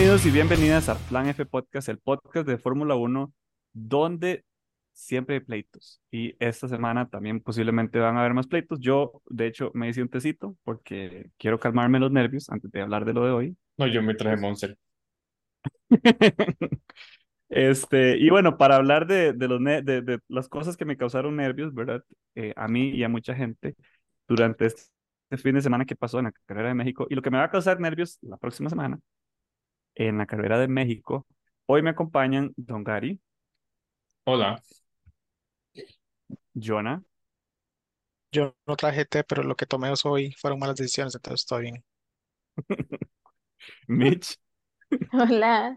Bienvenidos y bienvenidas a Plan F Podcast, el podcast de Fórmula 1, donde siempre hay pleitos. Y esta semana también posiblemente van a haber más pleitos. Yo, de hecho, me hice un tecito porque quiero calmarme los nervios antes de hablar de lo de hoy. No, yo me traje Monster. Este, y bueno, para hablar de, de, los de, de las cosas que me causaron nervios, ¿verdad? Eh, a mí y a mucha gente durante este, fin de semana que pasó en la carrera de México y lo que me va a causar nervios la próxima semana en la carrera de México. Hoy me acompañan Don Gary. Hola. Jonah. Yo no traje té, pero lo que tomé hoy fueron malas decisiones, entonces estoy bien. Mitch. Hola.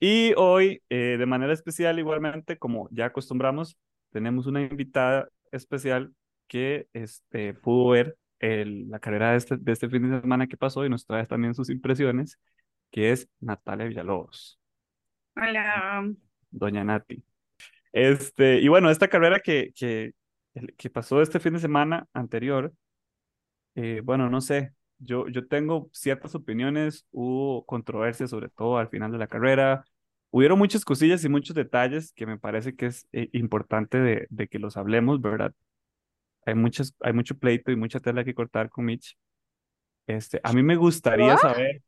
Y hoy, eh, de manera especial, igualmente, como ya acostumbramos, tenemos una invitada especial que este, pudo ver el, la carrera de este, de este fin de semana que pasó y nos trae también sus impresiones, que es Natalia Villalobos. Hola. Doña Nati. Este, y bueno, esta carrera que, que, que pasó este fin de semana anterior, eh, bueno, no sé, yo, yo tengo ciertas opiniones, hubo controversia sobre todo al final de la carrera, hubieron muchas cosillas y muchos detalles que me parece que es eh, importante de, de, que los hablemos, ¿verdad? Hay, muchas, hay mucho pleito y mucha tela que cortar con Mitch. Este, a mí me gustaría saber,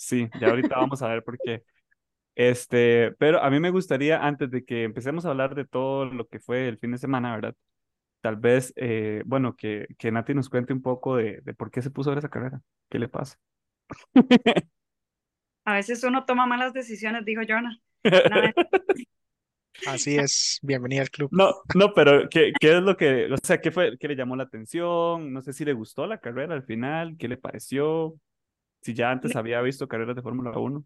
sí, ya ahorita vamos a ver por qué. Este, pero a mí me gustaría, antes de que empecemos a hablar de todo lo que fue el fin de semana, ¿verdad? Tal vez, eh, bueno, que, que Nati nos cuente un poco de, de por qué se puso a ver esa carrera. ¿Qué le pasa? A veces uno toma malas decisiones, dijo Jonah. Así es, bienvenida al club. No, no, pero ¿qué, ¿qué, es lo que, o sea, qué fue, qué le llamó la atención? No sé si le gustó la carrera al final, qué le pareció, si ya antes había visto carreras de Fórmula 1.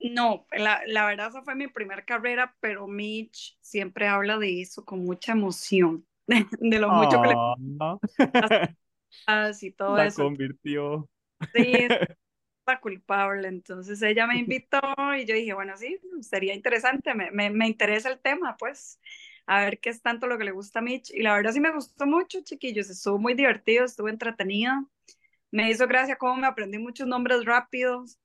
No, la, la verdad esa fue mi primera carrera, pero Mitch siempre habla de eso con mucha emoción, de, de lo mucho que le... Oh, Así todo la eso. convirtió. Sí, la culpable. Entonces ella me invitó y yo dije, bueno, sí, sería interesante, me, me, me, interesa el tema, pues, a ver qué es tanto lo que le gusta a Mitch. Y la verdad sí me gustó mucho, chiquillos, estuvo muy divertido, estuvo entretenido. Me hizo gracia cómo me aprendí muchos nombres rápidos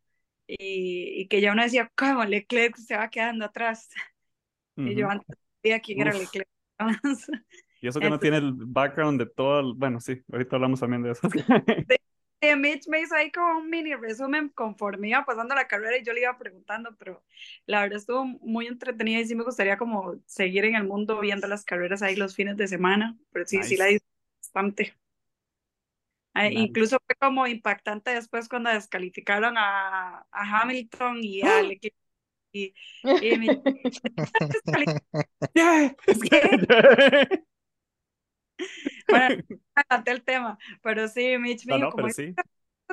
y, y que ya uno decía, ¿cómo Leclerc se va quedando atrás? Uh -huh. Y yo antes sabía quién Uf. era Leclerc. y eso que Entonces, no tiene el background de todo, el... bueno, sí, ahorita hablamos también de eso. Sí, Mitch me hizo ahí como un mini resumen conforme iba pasando la carrera y yo le iba preguntando, pero la verdad estuvo muy entretenida y sí me gustaría como seguir en el mundo viendo las carreras ahí los fines de semana, pero sí, nice. sí la hice bastante. Nice. Incluso fue como impactante después cuando descalificaron a, a Hamilton y a Leclerc. Y, y me... bueno, adelante el tema, pero sí, Mitch me no, dijo, no, como sí.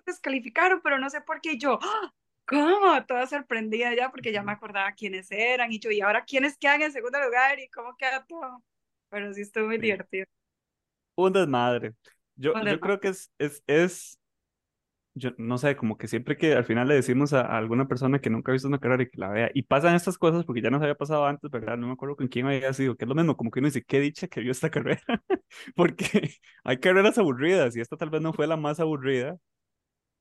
descalificaron, pero no sé por qué, y yo, ¡Ah! ¿cómo? Toda sorprendida ya, porque ya me acordaba quiénes eran, y yo, ¿y ahora quiénes quedan en segundo lugar? ¿Y cómo queda todo? Pero sí estuvo muy sí. divertido. Un desmadre. Yo, yo creo que es, es, es, yo no sé, como que siempre que al final le decimos a, a, alguna persona que nunca ha visto una carrera y que la vea, y pasan estas cosas porque ya nos había pasado antes, ¿verdad? No me acuerdo con quién había sido, que es lo mismo, como que uno dice, qué dicha que vio esta carrera, porque hay carreras aburridas y esta tal vez no fue la más aburrida,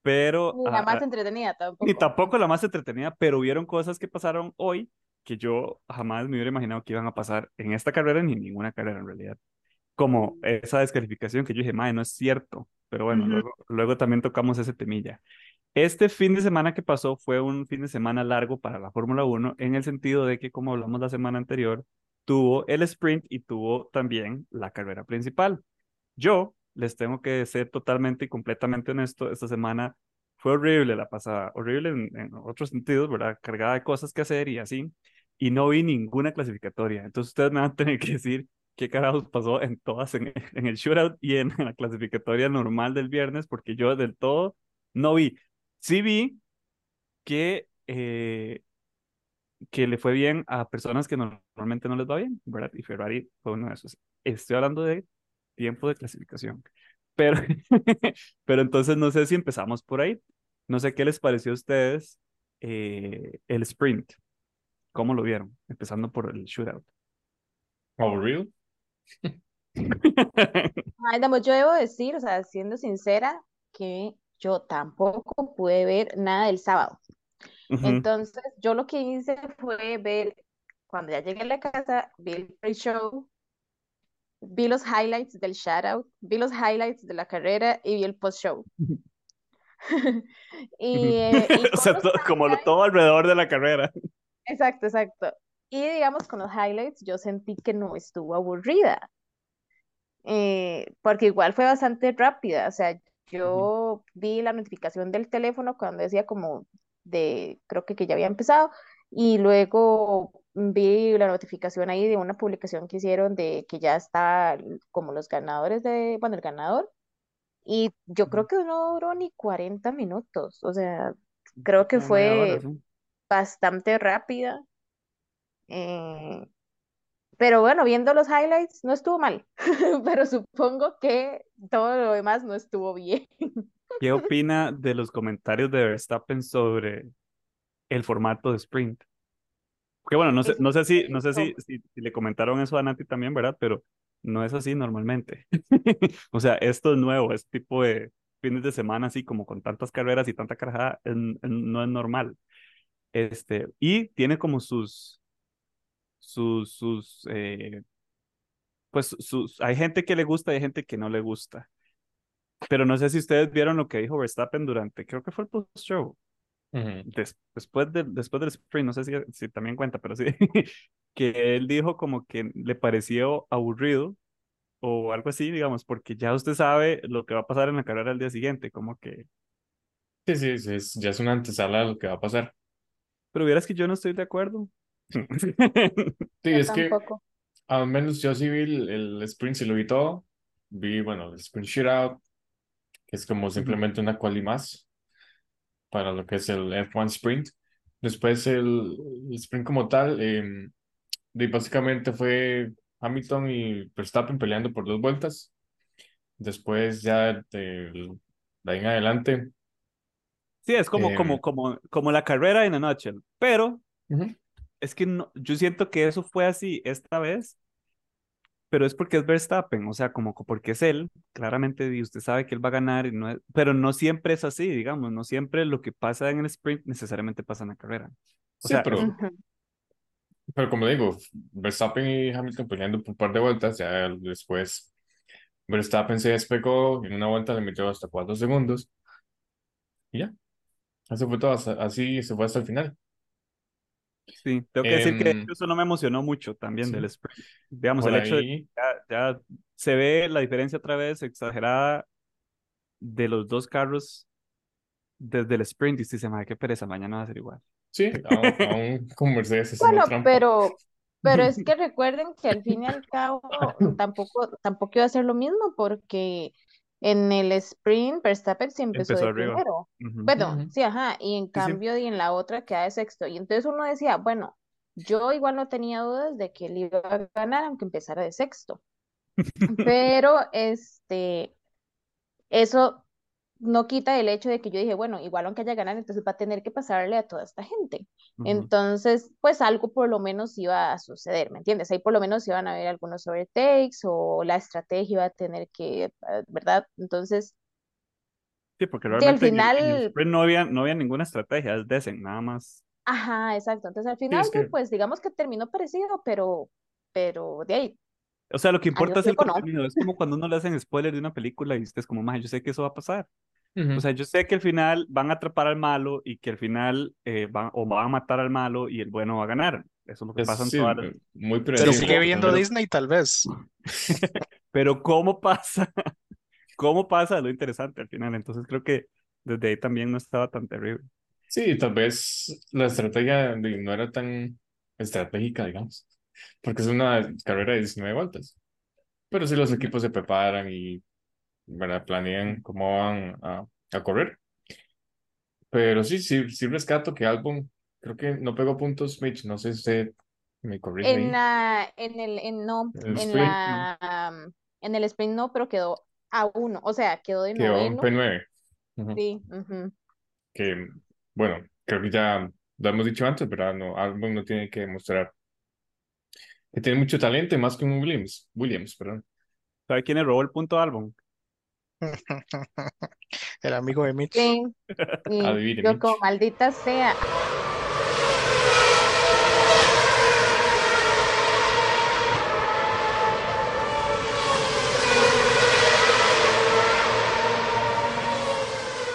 pero... Ni la a, más entretenida tampoco. Ni tampoco la más entretenida, pero hubieron cosas que pasaron hoy que yo jamás me hubiera imaginado que iban a pasar en esta carrera ni en ninguna carrera en realidad. Como esa descalificación que yo dije, madre, no es cierto, pero bueno, uh -huh. luego, luego también tocamos ese temilla. Este fin de semana que pasó fue un fin de semana largo para la Fórmula 1 en el sentido de que, como hablamos la semana anterior, tuvo el sprint y tuvo también la carrera principal. Yo les tengo que ser totalmente y completamente honesto, esta semana fue horrible la pasada, horrible en, en otros sentidos, ¿verdad? Cargada de cosas que hacer y así, y no vi ninguna clasificatoria. Entonces ustedes me van a tener que decir qué carajos pasó en todas, en, en el shootout y en, en, la clasificatoria normal del viernes, porque yo del todo no vi. Sí vi que, eh, que le fue bien a personas que normalmente no les va bien, ¿verdad? Y Ferrari fue uno de esos. Estoy hablando de tiempo de clasificación. Pero, pero entonces no sé si empezamos por ahí. No sé qué les pareció a ustedes eh, el sprint. ¿Cómo lo vieron? Empezando por el shootout. ¿Aburrido? Ay, yo debo decir, o sea, siendo sincera, que yo tampoco pude ver nada del sábado. Ujú. Entonces, yo lo que hice fue ver, cuando ya llegué a la casa, vi el pre-show, vi los highlights del shoutout, vi los highlights de la carrera y vi el post-show. Y, eh, y O sea, con los to- como lo- todo alrededor de la carrera. Exacto, exacto. Y digamos, con los highlights yo sentí que no estuvo aburrida, eh, porque igual fue bastante rápida. O sea, yo vi la notificación del teléfono cuando decía como de, creo que, que ya había empezado, y luego vi la notificación ahí de una publicación que hicieron de que ya está como los ganadores de, bueno, el ganador, y yo creo que no duró ni 40 minutos. O sea, creo que fue bastante rápida. Eh, pero bueno, viendo los highlights, no estuvo mal, pero supongo que todo lo demás no estuvo bien. ¿Qué opina de los comentarios de Verstappen sobre el formato de sprint? Que bueno, no sé, no sé si, no sé si, si, si le comentaron eso a Nati también, ¿verdad? Pero no es así normalmente. O sea, esto es nuevo, este tipo de fines de semana así como con tantas carreras y tanta carajada, no es normal. Este, y tiene como sus, sus, sus, eh, pues sus, hay gente que le gusta y hay gente que no le gusta. Pero no sé si ustedes vieron lo que dijo Verstappen durante, creo que fue el post-show, Ujú. des- después, de, después del sprint, no sé si, si también cuenta, pero sí, que él dijo como que le pareció aburrido o algo así, digamos, porque ya usted sabe lo que va a pasar en la carrera al día siguiente, como que, Sí, sí, sí, es- ya es una antesala de lo que va a pasar. pero vieras que yo no estoy de acuerdo. Sí, Yo es que tampoco. al menos yo sí vi el, el sprint, sí lo vi todo. Vi, bueno, el sprint shootout, que es como simplemente una quali más para lo que es el F1 sprint. Después el, el sprint como tal, eh, básicamente fue Hamilton y Verstappen peleando por dos vueltas. Después ya de, de ahí en adelante. Sí, es como, Em. como, como, como la carrera en a nutshell, pero ujú, es que no, yo siento que eso fue así esta vez, pero es porque es Verstappen, o sea, como co- porque es él, claramente y usted sabe que él va a ganar, y no es- pero no siempre es así, digamos, no siempre lo que pasa en el sprint necesariamente pasa en la carrera. O Sí, sea, pero, es- pero como digo, Verstappen y Hamilton peleando por un par de vueltas, ya después Verstappen se despegó, en una vuelta le metió hasta cuatro segundos, y ya, eso fue todo, así se fue hasta el final. Sí, tengo que decir que Em, eso no me emocionó mucho también sí. del sprint. Digamos, Por el hecho de ahí, que ya, ya se ve la diferencia otra vez exagerada de los dos carros desde el sprint y usted dice, madre, qué pereza, mañana va a ser igual. sí, aún, con Mercedes Bueno, pero, pero es que recuerden que al fin y al cabo tampoco, tampoco iba a ser lo mismo porque en el sprint Verstappen se empezó Empezó de arriba. primero. Bueno, sí, ajá, y en sí. cambio y en la otra queda de sexto. Y entonces uno decía, bueno, yo igual no tenía dudas de que él iba a ganar aunque empezara de sexto. Pero este, eso no quita el hecho de que yo dije, bueno, igual aunque haya ganado, entonces va a tener que pasarle a toda esta gente. Ujú. Entonces, pues algo por lo menos iba a suceder, ¿me entiendes? Ahí por lo menos iban a haber algunos overtakes o la estrategia iba a tener que, eh, ¿verdad? Entonces, Sí, porque Sí, al realmente en el, en el final- sprint no había, no había ninguna estrategia, es Desen, nada más. ajá, exacto. Entonces al final, es que- pues digamos que terminó parecido, pero, pero de ahí, O sea, lo que importa es el tiempo no. contenido. Es como cuando uno le hacen spoiler de una película y usted es como, más yo sé que eso va a pasar. Ujú. O sea, yo sé que al final van a atrapar al malo y que al final eh, van, o van a matar al malo y el bueno va a ganar. Eso es lo que Es- pasa en sí, todas las... muy Pero predecible. sigue viendo pero- Disney, tal vez. Pero ¿cómo pasa? ¿Cómo pasa? Lo interesante al final. Entonces creo que desde ahí también no estaba tan terrible. Sí, tal vez la estrategia no era tan estratégica, digamos, porque es una carrera de 19 vueltas. Pero sí los equipos se preparan y ¿verdad? planean cómo van a, a correr. Pero sí, sí, sí rescato que Albon creo que no pegó puntos, Mitch. No sé si usted me corrige. En la, en el, en no, El en sprint, la, am, en el sprint no, pero quedó a uno, o sea, quedó de Quedó en noveno. P9. Ujú. Sí, ujú. Que, bueno, creo que ya lo hemos dicho antes, ¿verdad? No, Albon no tiene que demostrar que tiene mucho talento más que un Williams. Williams, perdón. ¿Sabe quién le robó el punto álbum? el amigo de Mitch. Sí, sí. Yo Como maldita sea.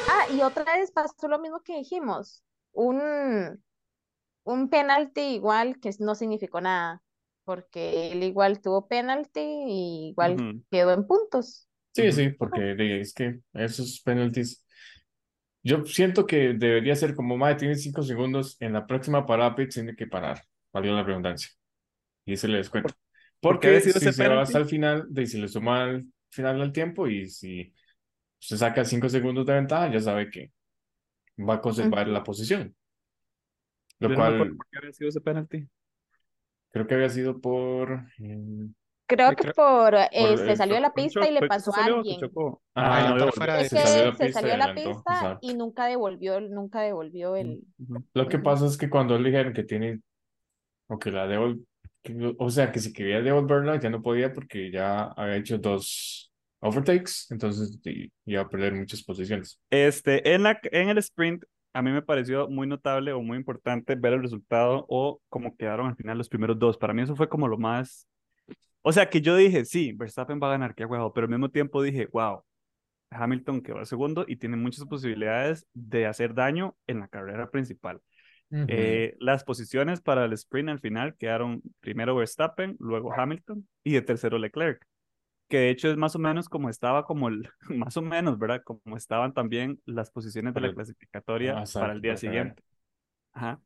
Ah, y otra vez pasó lo mismo que dijimos. Un, un penalti igual que no significó nada porque él igual tuvo penalti y igual Ujú. quedó en puntos. Sí, sí, porque es que esos penalties. Yo siento que debería ser como, madre, tiene cinco segundos, en la próxima parada tiene que parar, valió la redundancia. Y ese le descuento. por Porque sido si ese se va hasta el final, de, si le suma al final del tiempo y si se saca cinco segundos de ventaja, ya sabe que va a conservar Ujú. la posición. Lo Yo no me acuerdo cual por qué había sido ese penalti. Creo que había sido por... eh, Creo Sí, que creo- por, eh, Por se el salió a la pista y le pasó a alguien. Ajá, Ay, no, no, fuera de se salió que la se pista salió y a la adelantó, pista exacto. y nunca devolvió, nunca devolvió el... Lo que pasa es que cuando le dijeron que tiene, o que la devol, que- o sea, que si quería devolverla ya no podía porque ya había hecho dos overtakes, entonces i- iba a perder muchas posiciones. Este, en la, en el sprint, a mí me pareció muy notable o muy importante ver el resultado o cómo quedaron al final los primeros dos. Para mí eso fue como lo más... O sea, que yo dije, sí, Verstappen va a ganar, qué huevo, pero al mismo tiempo dije, wow, Hamilton quedó segundo y tiene muchas posibilidades de hacer daño en la carrera principal. Eh, las posiciones para el sprint al final quedaron primero Verstappen, luego Hamilton y de tercero Leclerc, que de hecho es más o menos como estaba como el, más o menos, ¿verdad? Como estaban también las posiciones de la clasificatoria Ah, para el día la carrera. siguiente. Ajá.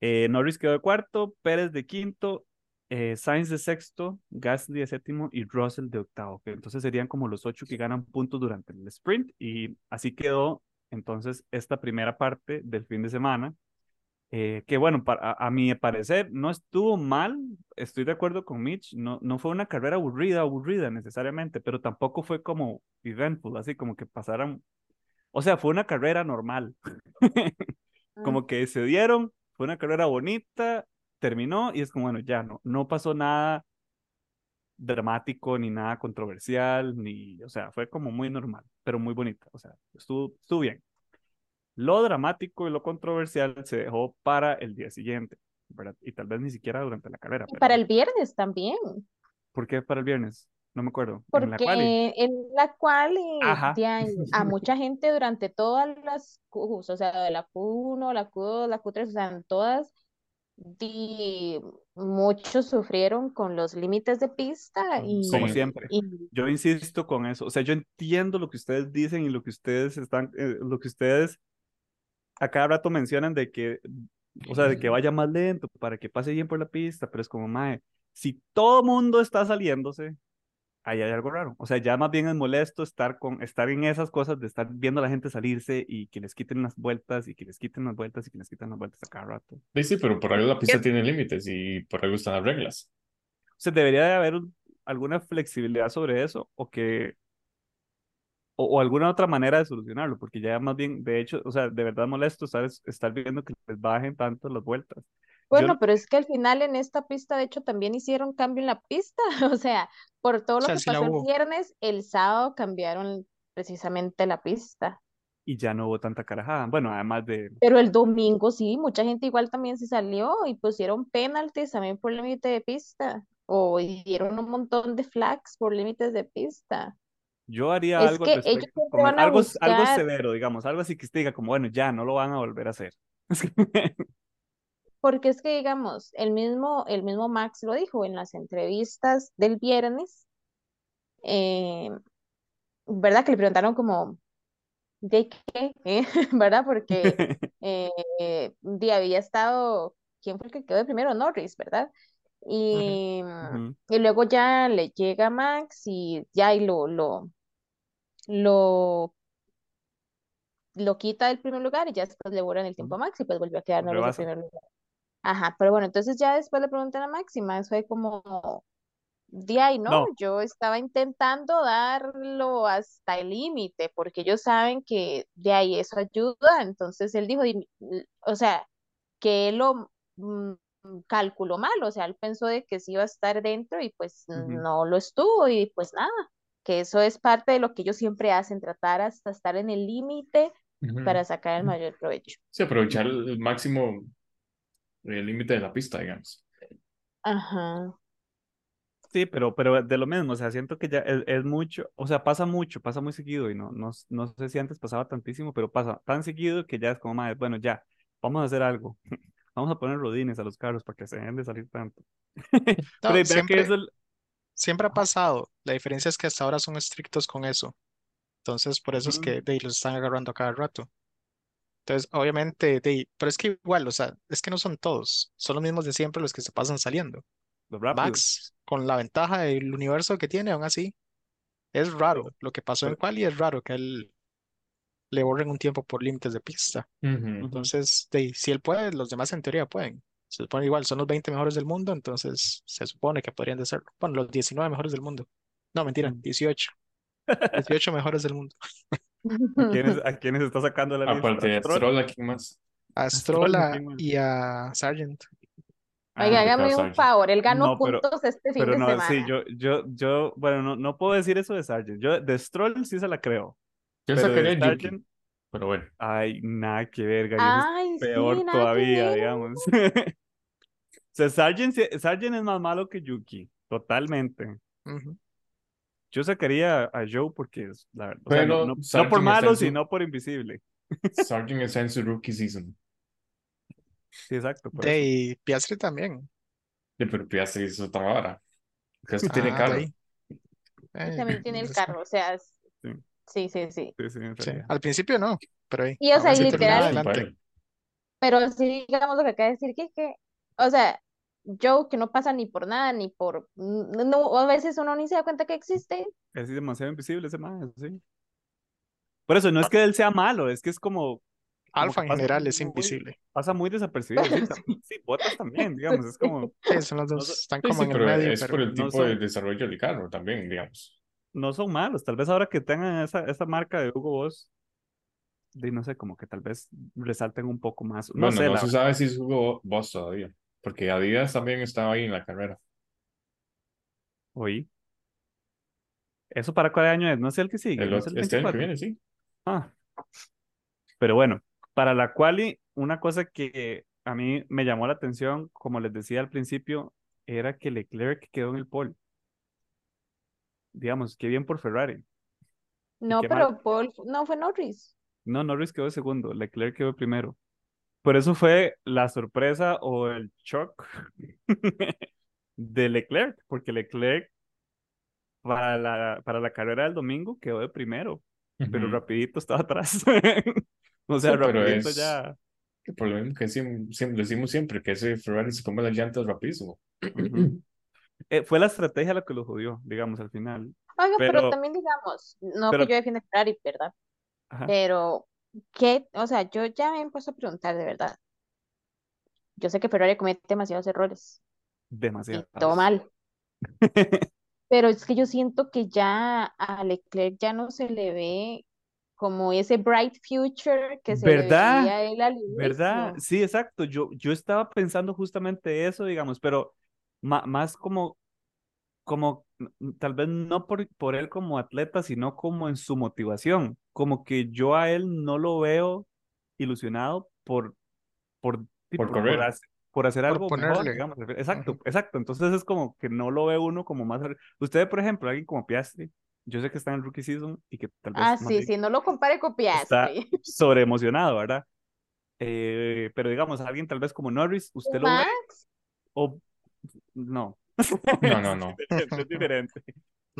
Eh, Norris quedó de cuarto, Pérez de quinto, eh, Sainz de sexto, Gasly de séptimo y Russell de octavo. que entonces serían como los ocho que ganan puntos durante el sprint y así quedó entonces esta primera parte del fin de semana. Eh, que bueno, para, a, a mi parecer no estuvo mal, estoy de acuerdo con Mitch, no, no fue una carrera aburrida, aburrida necesariamente, pero tampoco fue como eventful, así como que pasaran, o sea, fue una carrera normal, como que se dieron, fue una carrera bonita, terminó y es como, bueno, ya no, no pasó nada dramático, ni nada controversial, ni, o sea, fue como muy normal, pero muy bonita, o sea, estuvo, estuvo bien. Lo dramático y lo controversial se dejó para el día siguiente, ¿verdad? Y tal vez ni siquiera durante la carrera. Y pero- para el viernes también, ¿Por qué para el viernes? No me acuerdo. En la porque en la cual Ajá. de ahí, a mucha gente durante todas las Qs, o sea, de la Q1, la Q2, la Q3, o sea, en todas, di- muchos sufrieron con los límites de pista y, Como siempre. y Yo insisto con eso. O sea, yo entiendo lo que ustedes dicen y lo que ustedes están, eh, lo que ustedes a cada rato mencionan de que, o sea, de que vaya más lento para que pase bien por la pista, pero es como, mae, si todo mundo está saliéndose, ahí hay algo raro. O sea, ya más bien es molesto estar con, estar en esas cosas de estar viendo a la gente salirse y que les quiten las vueltas y que les quiten las vueltas y que les quiten las vueltas a cada rato. Sí, sí, pero por algo la pista ¿Qué? tiene límites y por algo están las reglas. O sea, debería de haber un- alguna flexibilidad sobre eso o que o, o alguna otra manera de solucionarlo, porque ya más bien, de hecho, o sea, de verdad molesto estar, estar viendo que les bajen tanto las vueltas. Bueno, Yo- pero es que al final en esta pista, de hecho, también hicieron cambio en la pista. O sea, por todo O lo sea, que pasó el viernes, el sábado cambiaron precisamente la pista. y ya no hubo tanta carajada. Bueno, además de, Pero el domingo sí, mucha gente igual también se salió y pusieron penaltis también por límite de pista. O dieron un montón de flags por límites de pista. Yo haría Es algo que al ellos respecto, siempre como van a algo, algo severo, digamos, algo así que usted diga como, bueno, ya no lo van a volver a hacer. Porque es que, digamos, el mismo, el mismo Max lo dijo en las entrevistas del viernes, eh, ¿verdad? Que le preguntaron como, ¿de qué? ¿Eh? ¿Verdad? Porque eh, de había estado, ¿quién fue el que quedó de primero? Norris, ¿verdad? Y, Ujú. y luego ya le llega Max y ya y lo, lo, lo, lo quita del primer lugar y ya después le borran el tiempo a Max y pues volvió a quedar en primer lugar. Ajá, pero bueno, entonces ya después le preguntan a Max y Max fue como, de ahí, ¿no? No. Yo estaba intentando darlo hasta el límite porque ellos saben que de ahí eso ayuda, entonces él dijo, "Di- o sea, que él lo mm, calculó mal, o sea, él pensó de que sí iba a estar dentro y pues no lo estuvo y pues nada, que eso es parte de lo que ellos siempre hacen, tratar hasta estar en el límite Ujú. para sacar el mayor provecho. Sí, aprovechar el máximo el límite de la pista, digamos. Ajá. Sí, pero, pero de lo mismo, o sea, siento que ya es, es mucho, o sea, pasa mucho, pasa muy seguido y no, no, no sé si antes pasaba tantísimo, pero pasa tan seguido que ya es como, madre, bueno, ya, vamos a hacer algo. Vamos a poner rodines a los carros para que se dejen de salir tanto. No, Pero vea que siempre, eso, el- siempre ha pasado. La diferencia es que hasta ahora son estrictos con eso. Entonces, por eso es que de, los están agarrando a cada rato. Entonces, obviamente, de, pero es que igual, o sea, es que no son todos, son los mismos de siempre los que se pasan saliendo. los. Max, con la ventaja del universo que tiene, aún así, es raro. Lo que pasó en Quali es raro que él le borren un tiempo por límites de pista. Entonces, de, si él puede, los demás en teoría pueden. Se supone igual, son los 20 mejores del mundo, entonces se supone que podrían de ser, bueno, los 19 mejores del mundo. No, mentira, Ujú. 18. 18 mejores del mundo. ¿A quiénes, a quiénes está sacando la lista? Aparte de Stroll, Stroll, ¿a quién más? A Stroll, Stroll a- ¿quién más? y a Sargent. Oiga, Ah, Ricardo hágame un favor, él ganó no, pero, puntos este fin pero de no, sí, semana. yo, yo, yo, bueno, no, no puedo decir eso de Sargent. Yo de Stroll sí se la creo, Yo sacaría Sargent, pero bueno. ay, nada que es Ay, sí, peor que todavía, ver. digamos. O sea, Sargent, sí- Sargent es más malo que Yuki, totalmente. Ujú. Yo sacaría a Joe porque, es la verdad, o sea, no, no, por malo, su, sino por invisible. Sargent está en su rookie season. Sí, exacto. De y Piastri también. De pero Piastri es otra vara. Es tiene Ah, de carro. Eh, también tiene el es- carro, o sea, es- Sí, sí, sí, sí. sí, sí, sí. Al principio no, pero ahí, Y o sea, literal, adelante. pero sí digamos lo que acaba de decir, que, que, o sea, Joe que no pasa ni por nada, ni por, no, no, a veces uno ni se da cuenta que existe. Es demasiado invisible ese man, sí. Por eso, no es que él sea malo, es que es como, Alfa en general es muy, invisible. pasa muy desapercibido, sí, sí, Bottas también, digamos, es como, Sí, son los dos, están Sí, como sí, en el medio, es por pero el no tipo de desarrollo del carro también, digamos. No son malos, tal vez ahora que tengan esa, esa marca de Hugo Boss, de, no sé, como que tal vez resalten un poco más, no Bueno, sé, no la se sabe si es Hugo Boss todavía, porque Adidas también estaba ahí en la carrera. oí, ¿eso para cuál año es? No sé el que sigue, El, no sé el este año que 24, viene, sí. ah, pero bueno, para la quali, una cosa que a mí me llamó la atención, como les decía al principio, era que Leclerc quedó en el pole. Digamos, qué bien por Ferrari. No, qué mal. pero Paul, no fue Norris. No, Norris quedó segundo, Leclerc quedó primero. Por eso fue la sorpresa o el shock de Leclerc, porque Leclerc para la, para la carrera del domingo quedó de primero, pero Ujú. rapidito estaba atrás. O Sí, sea, pero rapidito es ya. lo mismo que siem- decimos siempre, que ese Ferrari se come las llantas rapidísimo. Ujú. Eh, fue la estrategia la que lo jodió, digamos, al final. Oiga, pero Pero, también digamos, no que pero, yo defienda a Ferrari, ¿verdad? ajá, Pero, ¿qué? O sea, yo ya me he puesto a preguntar de verdad. Yo sé que Ferrari comete demasiados errores y todo mal, pero es que yo siento que ya a Leclerc ya no se le ve como ese bright future que se le ¿Verdad? veía a él al ¿Verdad? inicio. Sí, exacto. Yo, yo estaba pensando justamente eso, digamos, pero más como, como, mm, tal vez no por, por él como atleta, sino como en su motivación. Como que yo a él no lo veo ilusionado por, por, Por por, por, correr. hacer, por hacer Por algo mejor, digamos. Exacto, exacto. Entonces es como que no lo ve uno como más. Usted, por ejemplo, alguien como Piastri, yo sé que está en el rookie season y que tal Ah, vez más sí, sí, no lo compare con está Piastri. sobreemocionado, ¿verdad? Eh, pero digamos, alguien tal vez como Norris, usted lo ve Max, o no. No, no, Es no. diferente, es diferente.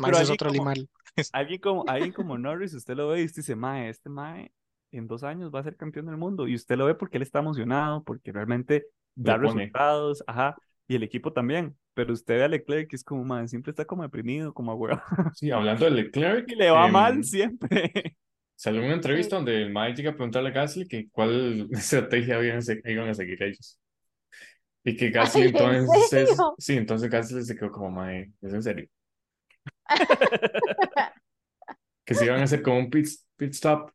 Pero Max es otro como, animal. alguien como, alguien como Norris, usted lo ve y usted dice, Mae, este Mae en dos años va a ser campeón del mundo. Y usted lo ve porque él está emocionado, porque realmente da resultados, ajá, y el equipo también. Pero usted ve a Leclerc que es como, Mae, siempre está como deprimido, como huevo. Sí, hablando de Leclerc, Y le va mal em, siempre. salió una entrevista donde el Mike llega a preguntarle a Gasly que cuál estrategia iban a seguir ellos. Y que Gasly Ay, ¿en entonces, serio? sí, entonces Gasly se quedó como, mae, es en serio. Que se iban a hacer como un pit, pit stop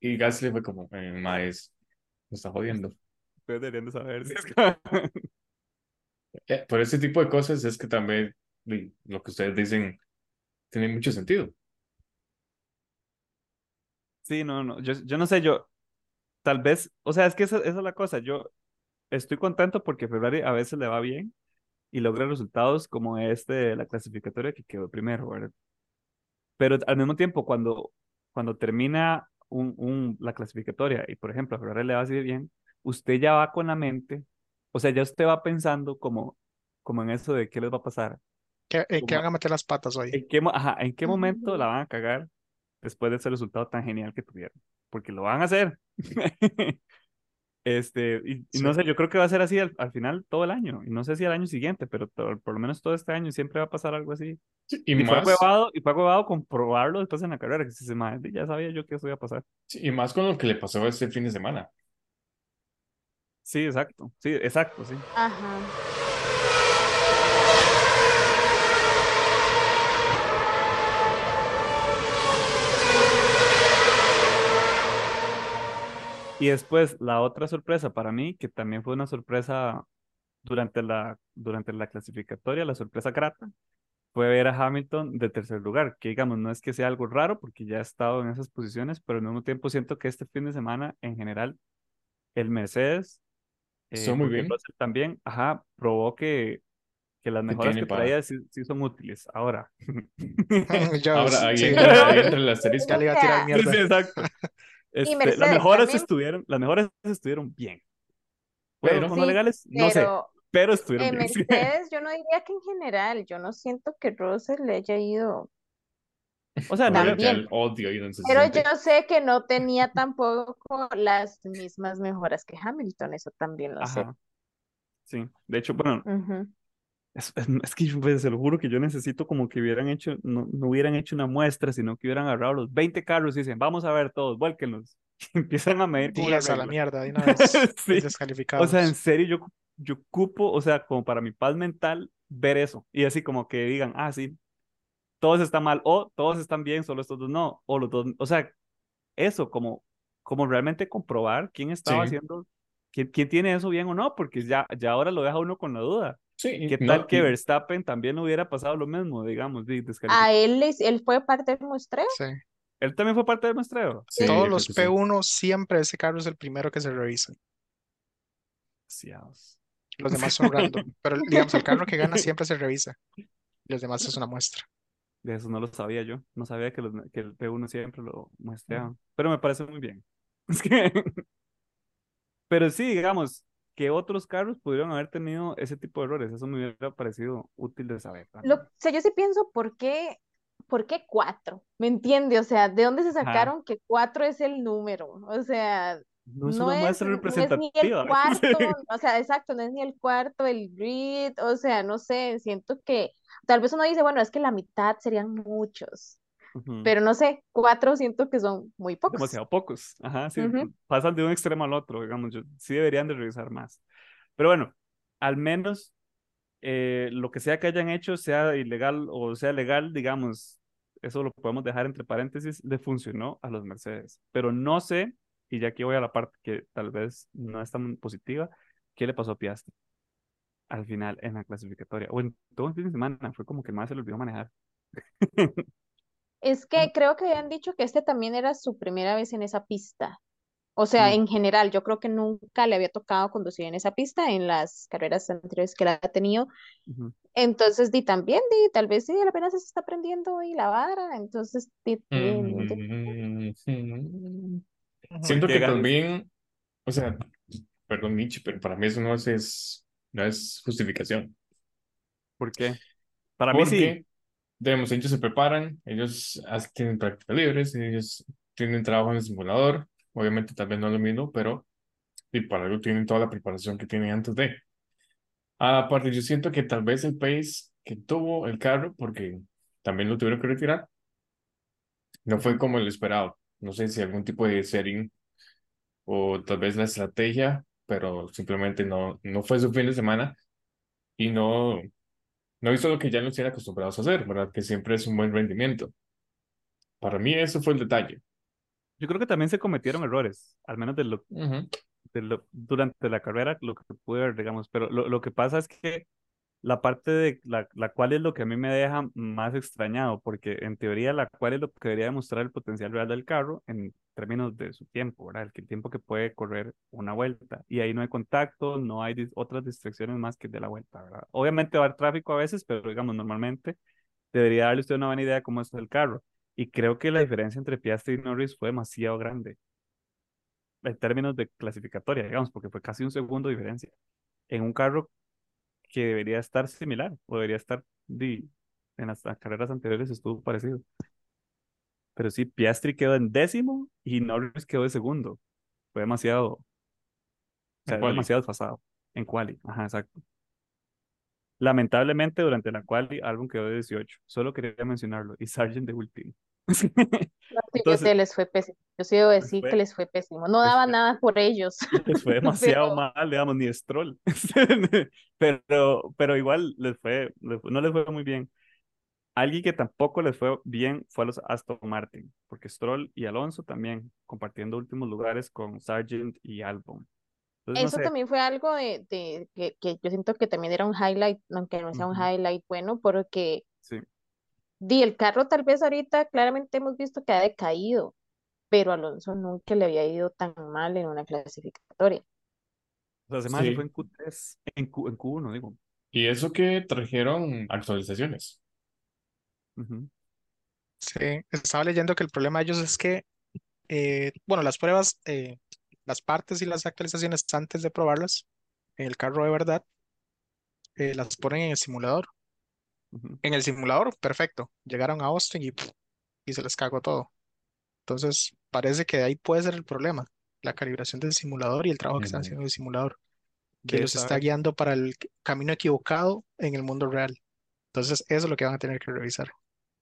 y Gasly fue como, eh, mae, es- me está jodiendo. Ustedes deberían de saber. si es que- Eh, por ese tipo de cosas es que también lo que ustedes dicen tiene mucho sentido. Sí, no, no, yo, yo no sé, yo tal vez, o sea, es que esa, esa es la cosa, yo estoy contento porque Ferrari a veces le va bien, y logra resultados como este de la clasificatoria que quedó primero, ¿verdad? Pero al mismo tiempo, cuando, cuando termina un, un, la clasificatoria y, por ejemplo, a Ferrari le va así bien, usted ya va con la mente, o sea, ya usted va pensando como, como en eso de qué les va a pasar. ¿Qué, ¿En qué van a meter las patas hoy? ¿en qué, ajá, ¿en qué momento la van a cagar después de ese resultado tan genial que tuvieron? Porque lo van a hacer. Este, y, no sé, yo creo que va a ser así al, al final todo el año. Y no sé si al año siguiente, pero por lo menos todo este año siempre va a pasar algo así. Sí, y Y fue más, huevado, y fue huevado comprobarlo después en la carrera, que si se madre, ya sabía yo que eso iba a pasar. sí, y más con lo que le pasó este fin de semana. Sí, exacto. Sí, exacto, sí. Ajá. Y después la otra sorpresa para mí, que también fue una sorpresa durante la, durante la clasificatoria, la sorpresa grata, fue ver a Hamilton de tercer lugar, que digamos, no es que sea algo raro porque ya ha estado en esas posiciones, pero al mismo tiempo siento que este fin de semana en general, el Mercedes, eh, Estuvo muy bien. También, ajá, probó que, que las mejoras que traía sí, sí son útiles. Ahora. Yo, Ahora ahí sí, entra, ahí entra el asterisco. ya le iba a tirar mierda. sí, exacto. Y Este, las Mercedes mejoras también, estuvieron, las mejoras estuvieron bien. ¿Buenos Pero, no sí, legales? No sé, pero estuvieron en bien. Mercedes yo no diría que en general, yo no siento que Russell le haya ido O sea, no el odio donde se pero siente. yo sé que no tenía tampoco las mismas mejoras que Hamilton, eso también lo sé. sí. De hecho, bueno. Es, es- es que pues, se lo juro que yo necesito como que hubieran hecho, no, no hubieran hecho una muestra, sino que hubieran agarrado los 20 carros y dicen, vamos a ver todos, vuélquenlos. Empiezan a medir 10 a la mierda, de una vez Sí. O sea, en descalificados. serio, yo, yo ocupo, o sea, como para mi paz mental, ver eso. Y así como que digan, ah, sí, todos están mal, o todos están bien, solo estos dos no, o los dos, o sea, eso, como, como realmente comprobar quién estaba Sí, haciendo, quién, quién tiene eso bien o no, porque ya, ya ahora lo deja uno con la duda. Sí, ¿Qué tal no, que y- Verstappen también hubiera pasado lo mismo, digamos, A él, él fue parte del muestreo, Sí. Él también fue parte del muestreo. sí, Todos los que sí. P1 siempre ese carro es el primero que se revisa. Los demás son random. Pero digamos, el carro que gana siempre se revisa. Y los demás es una muestra. De eso no lo sabía yo. No sabía que, los- que el P1 siempre lo muestreaban. Pero me parece muy bien. Es que... Pero sí, digamos, que otros carros pudieron haber tenido ese tipo de errores. Eso me hubiera parecido útil de saber Lo, o sea, yo sí pienso, ¿por qué, por qué cuatro? ¿Me entiende? O sea, ¿de dónde se Ajá. sacaron que cuatro es el número? O sea, No es no una es, muestra no es ni el representativa. cuarto, o sea, exacto, no es ni el cuarto, el grid, o sea, no sé, siento que tal vez uno dice, bueno, es que la mitad serían muchos, Pero no sé, cuatro siento que son muy pocos. Demasiado pocos. Ajá, sí, Ujú. pasan de un extremo al otro, digamos. Yo, sí deberían de revisar más. Pero bueno, al menos eh, lo que sea que hayan hecho, sea ilegal o sea legal, digamos, eso lo podemos dejar entre paréntesis, le funcionó a los Mercedes. Pero no sé, y ya aquí voy a la parte que tal vez no es tan positiva, ¿qué le pasó a Piastri al final en la clasificatoria? O en todo el fin de semana, fue como que más se le olvidó manejar. Es que creo que habían dicho que este también era su primera vez en esa pista. O sea, en general, yo creo que nunca le había tocado conducir en esa pista en las carreras anteriores que la ha tenido. Entonces, di también, di, tal vez sí, apenas se está aprendiendo y la vara. Entonces, di, Mm. Siento que ganas? también, o sea, perdón, Michi, pero para mí eso no es, es- no es justificación. ¿Por qué? Para mí sí. Digamos, ellos se preparan, ellos tienen prácticas libres, ellos tienen trabajo en el simulador, obviamente tal vez no es lo mismo, pero y para algo tienen toda la preparación que tienen antes de. Aparte, yo siento que tal vez el pace que tuvo el carro, porque también lo tuvieron que retirar, no fue como el esperado. No sé si algún tipo de setting o tal vez la estrategia, pero simplemente no, no fue su fin de semana y no, no hizo lo que ya nos tiene acostumbrados a hacer, ¿verdad? Que siempre es un buen rendimiento. Para mí eso fue el detalle. Yo creo que también se cometieron errores, al menos de lo, de lo- durante la carrera, lo que pude ver, digamos, pero lo, lo que pasa es que la parte de la, la cual es lo que a mí me deja más extrañado, porque en teoría la cual es lo que debería demostrar el potencial real del carro en términos de su tiempo, ¿verdad? El, tiempo que puede correr una vuelta. Y ahí no hay contacto, no hay otras distracciones más que de la vuelta, ¿verdad? Obviamente va a tráfico a veces, pero digamos, normalmente debería darle usted una buena idea de cómo es el carro. Y creo que la diferencia entre Piastri y Norris fue demasiado grande en términos de clasificatoria, digamos, porque fue casi un segundo diferencia en un carro que debería estar similar o debería estar di- en las las carreras anteriores estuvo parecido. Pero sí, Piastri quedó en décimo y Norris quedó de segundo. Fue demasiado, o sea, quali. demasiado desfasado en quali. Ajá, exacto. Lamentablemente, durante la quali, Albon quedó de 18. Solo quería mencionarlo. Y Sargent de último. Entonces, les fue pésimo. Yo sí debo decir que les fue pésimo. No daba fue, nada por ellos, les fue demasiado pero mal, digamos, ni Stroll. Pero, pero igual les fue, les fue- no les fue muy bien. Alguien que tampoco les fue bien fue a los Aston Martin, porque Stroll y Alonso también compartiendo últimos lugares con Sargent y Albon. Entonces, no eso sé. también fue algo de, de que, que yo siento que también era un highlight, aunque no sea un highlight bueno, porque Sí, di, el carro tal vez ahorita claramente hemos visto que ha decaído, pero Alonso nunca le había ido tan mal en una clasificatoria. o sea, además se fue Sí. en Q3, en, Q, en Q1, digo. Y eso que trajeron actualizaciones. Sí, estaba leyendo que el problema de ellos es que, eh, bueno, las pruebas, eh, las partes y las actualizaciones antes de probarlas en el carro de verdad, eh, las ponen en el simulador. Ujú. En el simulador, perfecto. Llegaron a Austin y, y se les cagó todo. Entonces, parece que de ahí puede ser el problema, la calibración del simulador y el trabajo que están haciendo el simulador, que De los está guiando para el camino equivocado en el mundo real. Entonces, eso es lo que van a tener que revisar.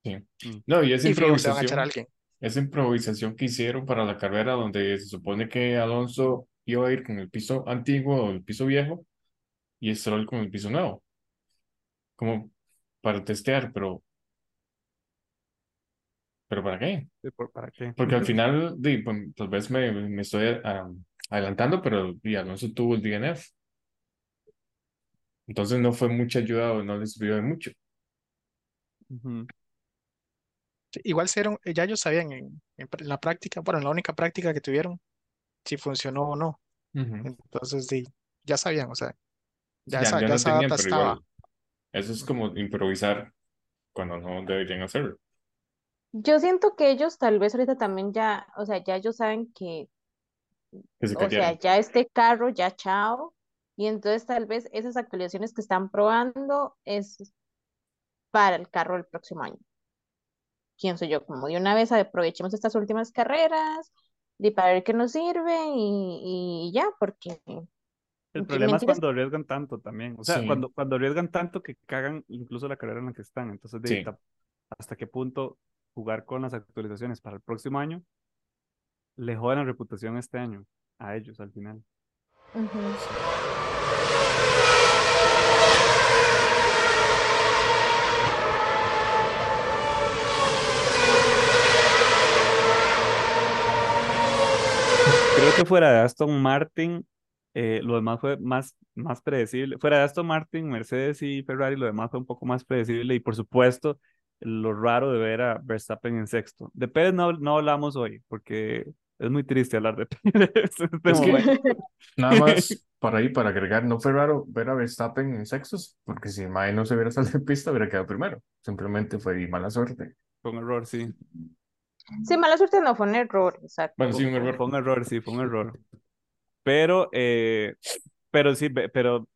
Sí. Mm. No, y esa Y van a echar a improvisación, alguien. esa improvisación que hicieron para la carrera donde se supone que Alonso iba a ir con el piso antiguo o el piso viejo y Stroll con el piso nuevo, como para testear, pero, pero ¿para qué? Sí, ¿por- ¿Para qué? Porque al final, di, pues, tal vez me, me estoy adelantando, pero di, Alonso tuvo el DNF, entonces no fue mucha ayuda o no les sirvió de mucho. Sí, Igual se dieron- ya ellos sabían en, la práctica, bueno, en la única práctica que tuvieron, si funcionó o no. Entonces, di, ya sabían, o sea, ya Ya, esa, ya ya lo esa tenían, data estaba. igual, eso es como improvisar cuando no deberían hacerlo. Yo siento que ellos tal vez ahorita también ya, o sea, ya ellos saben que, Que se o sea, ya este carro ya chao, y entonces tal vez esas actualizaciones que están probando es para el carro del próximo año. Pienso yo, como de una vez aprovechemos estas últimas carreras, de para ver qué nos sirve y, y ya, porque El problema es cuando arriesgan tanto también. O sea, Sí, cuando, cuando arriesgan tanto que cagan incluso la carrera en la que están. Entonces, de, sí. ¿hasta qué punto jugar con las actualizaciones para el próximo año le joden la reputación este año a ellos al final? Creo que fuera de Aston Martin, eh, lo demás fue más, más predecible. Fuera de Aston Martin, Mercedes y Ferrari, lo demás fue un poco más predecible. Y por supuesto, lo raro de ver a Verstappen en sexto. De Pérez no, no hablamos hoy, porque es muy triste hablar de Pérez en este Es que nada más para ahí, para agregar, no fue raro ver a Verstappen en sextos, porque si Mae no se hubiera salido de pista, hubiera quedado primero. Simplemente fue mala suerte. Fue un error, sí. Sí, mala suerte no fue un error, exacto. Bueno, sí, un error. fue un error, sí, fue un error. Pero, eh, pero sí, pero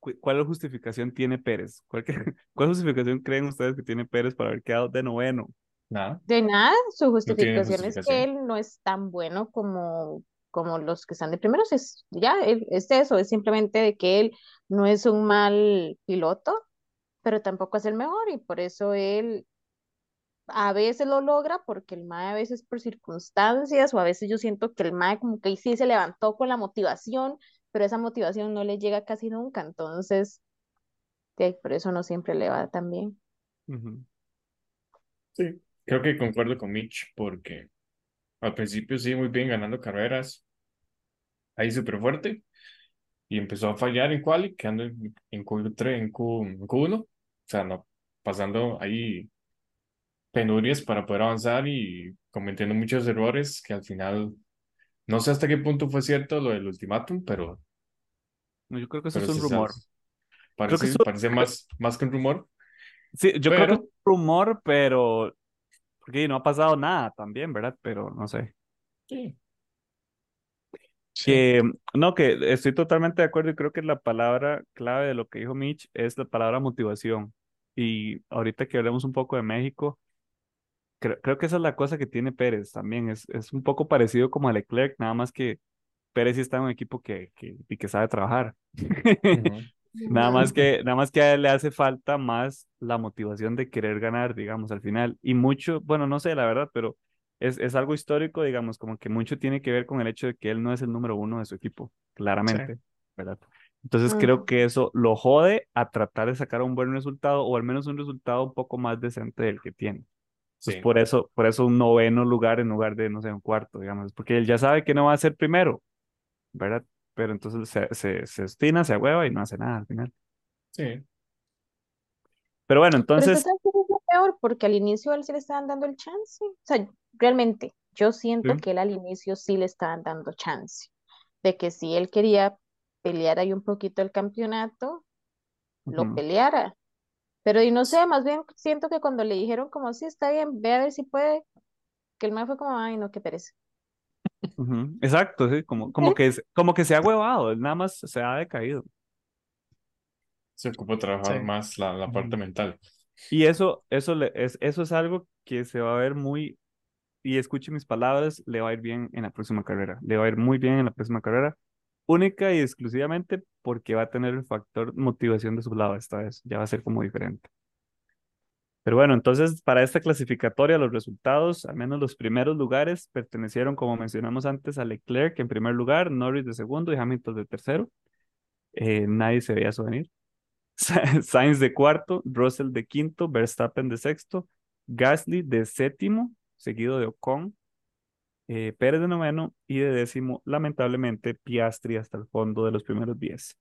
cu- ¿cuál justificación tiene Pérez? ¿Cuál, que- cuál justificación creen ustedes que tiene Pérez para haber quedado de noveno? Nada, De nada, su no tiene justificación es que justificación. él no es tan bueno como, como los que están de primeros. Es, ya, él- es eso, es simplemente de que él no es un mal piloto, pero tampoco es el mejor y por eso él a veces lo logra porque el MAE a veces por circunstancias o a veces yo siento que el MAE como que sí se levantó con la motivación, pero esa motivación no le llega casi nunca, entonces por eso no siempre le va tan bien. Sí, creo que concuerdo con Mitch, porque al principio sí, muy bien ganando carreras, ahí súper fuerte, y empezó a fallar en quali, quedando en Q3, en, Q, en Q1, o sea, no, pasando ahí penurias para poder avanzar y cometiendo muchos errores que al final, no sé hasta qué punto fue cierto lo del ultimátum, pero, No, yo creo que eso pero es un rumor. sabes, Creo que parece, eso, parece más, más que un rumor, sí, yo creo que es pero un rumor, pero porque no ha pasado nada también, ¿verdad? Pero no sé. Sí, Que no, que estoy totalmente de acuerdo y creo que la palabra clave de lo que dijo Mitch es la palabra motivación. Y ahorita que hablemos un poco de México, creo, creo que esa es la cosa que tiene Pérez también. Es, es un poco parecido como a Leclerc, nada más que Pérez sí está en un equipo que, que, y que sabe trabajar. Nada más que, nada más que a él le hace falta más la motivación de querer ganar, digamos, al final. Y mucho, bueno, no sé la verdad, pero es, es algo histórico, digamos, como que mucho tiene que ver con el hecho de que él no es el número uno de su equipo, sí, claramente, ¿verdad? Entonces creo Ujú. que eso lo jode a tratar de sacar un buen resultado o al menos un resultado un poco más decente del que tiene. Sí, por eso, por eso un noveno lugar en lugar de, no sé, un cuarto, digamos, porque él ya sabe que no va a ser primero, ¿verdad? Pero entonces se, se, se obstina, se hueva y no hace nada al final. sí, Pero bueno, Pero entonces, sabe que es lo peor, porque al inicio a él sí le estaban dando el chance. O sea, realmente, yo siento sí. que él al inicio sí le estaban dando chance. De que si él quería pelear ahí un poquito el campeonato, lo Ujú, peleara. Pero y no sé, más bien siento que cuando le dijeron como, sí, está bien, ve a ver si puede, que el man fue como, ay, no, qué pereza. Exacto, sí, como, como que como que se ha huevado, nada más se ha decaído. se ocupa sí. trabajar más la, la parte mental, Y eso, eso, le- es, eso es algo que se va a ver muy, y escuche mis palabras, le va a ir bien en la próxima carrera, le va a ir muy bien en la próxima carrera, única y exclusivamente porque va a tener el factor motivación de su lado esta vez, ya va a ser como diferente. Pero bueno, entonces para esta clasificatoria los resultados, al menos los primeros lugares, pertenecieron, como mencionamos antes, a Leclerc en primer lugar, Norris de segundo y Hamilton de tercero. Eh, nadie se veía eso venir. Sainz de cuarto, Russell de quinto, Verstappen de sexto, Gasly de séptimo, seguido de Ocon, eh, Pérez de noveno y de décimo, lamentablemente, Piastri hasta el fondo de los primeros diez.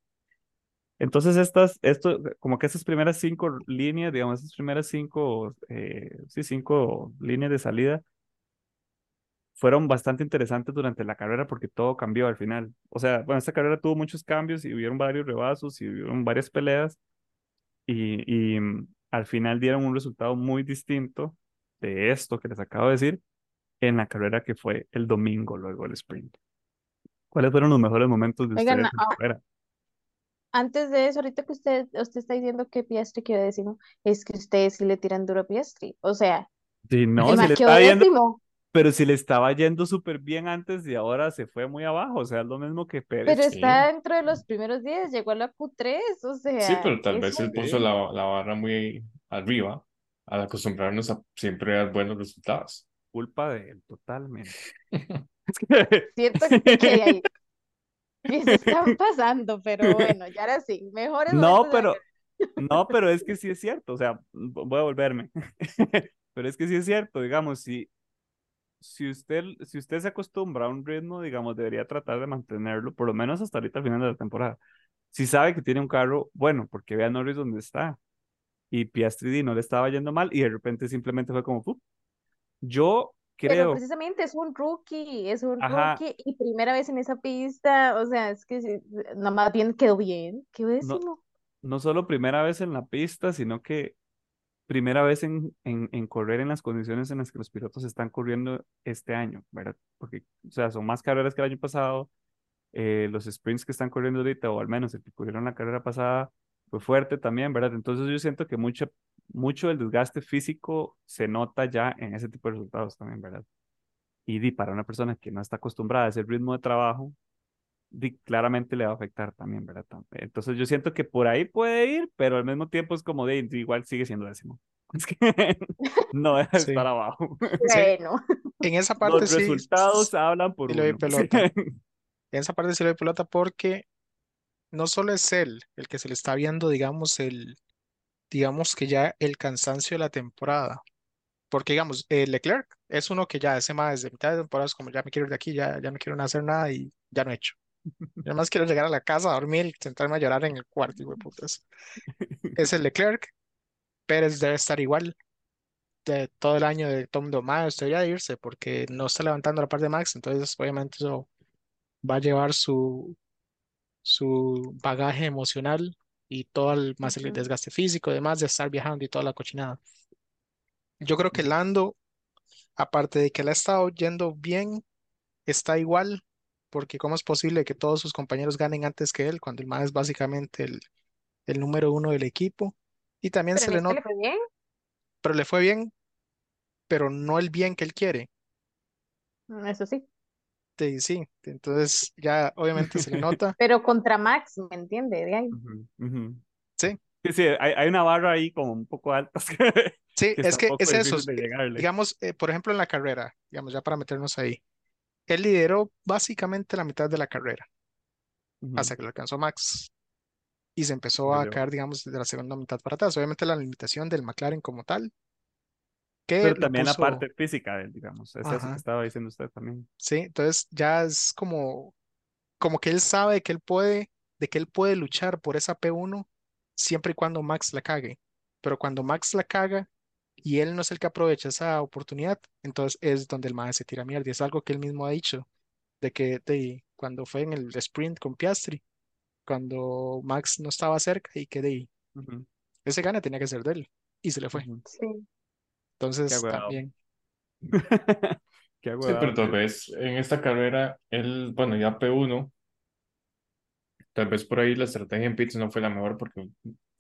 Entonces, estas, esto, como que estas primeras cinco líneas, digamos, estas primeras cinco, eh, sí, cinco líneas de salida fueron bastante interesantes durante la carrera porque todo cambió al final. O sea, bueno, esta carrera tuvo muchos cambios y hubieron varios rebazos y hubieron varias peleas y, y mm, al final dieron un resultado muy distinto de esto que les acabo de decir en la carrera que fue el domingo luego del sprint. ¿Cuáles fueron los mejores momentos de Oigan, ustedes en la a- carrera? antes de eso, ahorita que usted, usted está diciendo que Piastri quedó décimo, es que ustedes sí le tiran duro a Piastri. O sea, Sí, no, el si le estaba yendo, pero si le estaba yendo súper bien antes y ahora se fue muy abajo, o sea, es lo mismo que pero Pérez. está sí, dentro de los primeros días, llegó a la Q3, o sí, sea, pero tal vez él puso Sí, la, la barra muy arriba al acostumbrarnos a siempre dar buenos resultados. Culpa de él, totalmente. Es que- siento que que se están pasando, pero bueno, ya ahora sí, No, momentos de la pero, no, pero es que sí es cierto, o sea, voy a volverme. Pero es que sí es cierto, digamos, si, si usted, si usted se acostumbra a un ritmo, digamos, debería tratar de mantenerlo, por lo menos hasta ahorita al final de la temporada. Si sabe que tiene un carro bueno, porque vea Norris donde está, y Piastri no le estaba yendo mal, y de repente simplemente fue como, Yo Pero creo, precisamente es un rookie, es un ajá, rookie y primera vez en esa pista, o sea, es que nada más bien quedó bien, no, décimo. no solo primera vez en la pista, sino que primera vez en, en, en correr en las condiciones en las que los pilotos están corriendo este año, ¿verdad? Porque, o sea, son más carreras que el año pasado, eh, los sprints que están corriendo ahorita, o al menos el que corrieron la carrera pasada, fue fuerte también, ¿verdad? Entonces yo siento que mucho, mucho del desgaste físico se nota ya en ese tipo de resultados también, ¿verdad? Y di, para una persona que no está acostumbrada a ese ritmo de trabajo, di, claramente le va a afectar también, ¿verdad? Entonces yo siento que por ahí puede ir, pero al mismo tiempo es como de, igual sigue siendo décimo. Es que no deja de estar Sí, abajo. sí, Bueno, en esa parte Los sí, resultados hablan por sí uno. Sí. pelota. En esa parte sí le doy pelota porque no solo es él el que se le está viendo, digamos, el, digamos que ya el cansancio de la temporada. Porque, digamos, eh, Leclerc es uno que ya ese más desde mitad de temporada es como ya me quiero ir de aquí, ya, ya no quiero hacer nada y ya no he hecho. Yo más quiero llegar a la casa a dormir y sentarme a llorar en el cuarto, de putas. Es el Leclerc. Pérez debe estar igual de todo el año de Tom Max debería de irse porque no está levantando la parte de Max, entonces obviamente eso va a llevar su, su bagaje emocional y todo el, más el desgaste físico, además de estar viajando y toda la cochinada. Yo creo que Lando, aparte de que le ha estado yendo bien, está igual, porque ¿cómo es posible que todos sus compañeros ganen antes que él cuando el man es básicamente el, el número uno del equipo? Y también se le nota, le fue bien. pero le fue bien, pero no el bien que él quiere. Mm, Eso sí. Sí, sí, entonces ya obviamente se le nota. Pero contra Max, ¿me entiende? De ahí. Sí, Sí, sí, hay, hay una barra ahí como un poco alta que, sí, que es que es eso. Digamos, eh, por ejemplo, en la carrera, digamos, ya para meternos ahí, él lideró básicamente la mitad de la carrera hasta que lo alcanzó Max y se empezó a caer, digamos, de la segunda mitad para atrás. Obviamente la limitación del McLaren como tal, que Pero también la puso, parte física de él, digamos. Es eso que ajá, estaba diciendo usted también. sí, entonces ya es como, como que él sabe que él puede, de que él puede luchar por esa P1 siempre y cuando Max la cague. Pero cuando Max la caga y él no es el que aprovecha esa oportunidad, entonces es donde el mae se tira mierda. Y es algo que él mismo ha dicho, de que de, cuando fue en el sprint con Piastri, cuando Max no estaba cerca y que de, Ujú, ese gana tenía que ser de él y se le fue. Sí. Qué Entonces agüevado. también, Qué Sí, pero tal vez en esta carrera, él, bueno, ya P1, tal vez por ahí la estrategia en pits no fue la mejor porque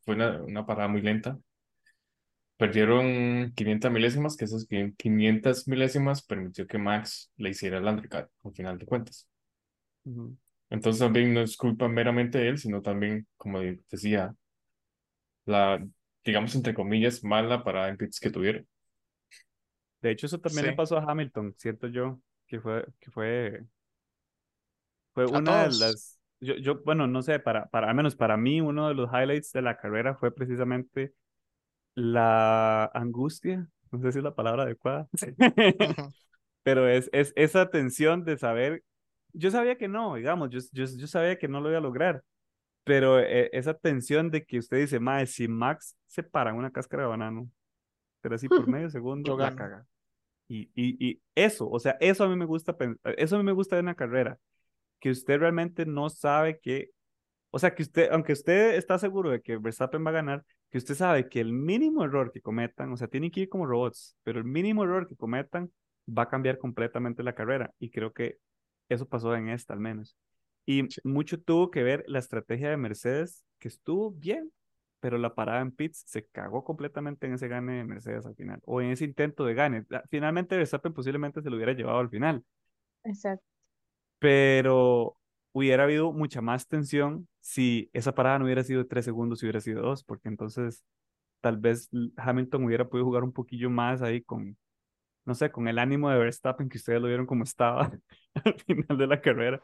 fue una, una parada muy lenta. Perdieron 500 milésimas, que esas 500 milésimas permitió que Max le hiciera el undercut, al final de cuentas. Entonces también no es culpa meramente de él, sino también, como decía, la, digamos, entre comillas, mala parada en pits que tuvieron. De hecho, eso también le sí, pasó a Hamilton, siento yo, que fue, que fue, fue una de las, yo, yo, bueno, no sé, para, para, al menos para mí, uno de los highlights de la carrera fue precisamente la angustia, no sé si es la palabra adecuada, Ujú, pero es, es esa tensión de saber, yo sabía que no, digamos, yo, yo, yo sabía que no lo iba a lograr, pero eh, esa tensión de que usted dice, mae, si Max se para en una cáscara de banano, pero así por medio segundo, la caga. Y, y, y eso, o sea, eso a mí me gusta, eso a mí me gusta de una carrera, que usted realmente no sabe que, o sea, que usted, aunque usted está seguro de que Verstappen va a ganar, que usted sabe que el mínimo error que cometan, o sea, tienen que ir como robots, pero el mínimo error que cometan va a cambiar completamente la carrera. Y creo que eso pasó en esta al menos. Y Sí, mucho tuvo que ver la estrategia de Mercedes, que estuvo bien, pero la parada en pits se cagó completamente en ese gane de Mercedes al final, o en ese intento de gane. Ah, Finalmente Verstappen posiblemente se lo hubiera llevado al final, Exacto. pero hubiera habido mucha más tensión si esa parada no hubiera sido tres segundos, si hubiera sido dos, porque entonces tal vez Hamilton hubiera podido jugar un poquillo más ahí con, no sé, con el ánimo de Verstappen, que ustedes lo vieron como estaba al final de la carrera.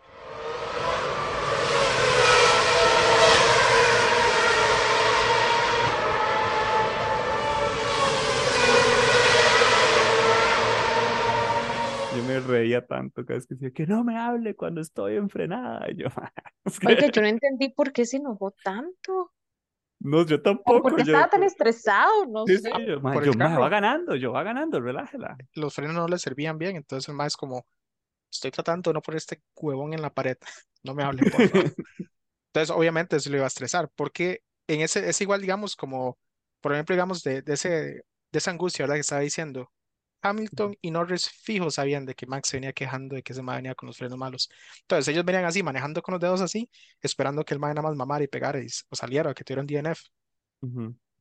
Yo me reía tanto cada vez que decía que no me hable cuando estoy en frenada. Y yo, Oiga, yo no entendí por qué se enojó tanto. no, yo tampoco. por qué Yo, estaba tan estresado, no sí, sé. sí, yo, ma, por yo, el ma, va ganando, yo va ganando, relájela. los frenos no le servían bien, entonces el mae es como, estoy tratando de no poner este huevón en la pared, no me hable, por favor. Entonces, obviamente, eso lo iba a estresar, porque en ese, es igual, digamos, como, por ejemplo, digamos, de, de ese, de esa angustia, ¿verdad? Que estaba diciendo, Hamilton y Norris fijo sabían de que Max se venía quejando de que ese mae venía con los frenos malos. Entonces, ellos venían así, manejando con los dedos así, esperando que el mae nada más mamara y pegara y, o saliera, o que tuviera un DNF.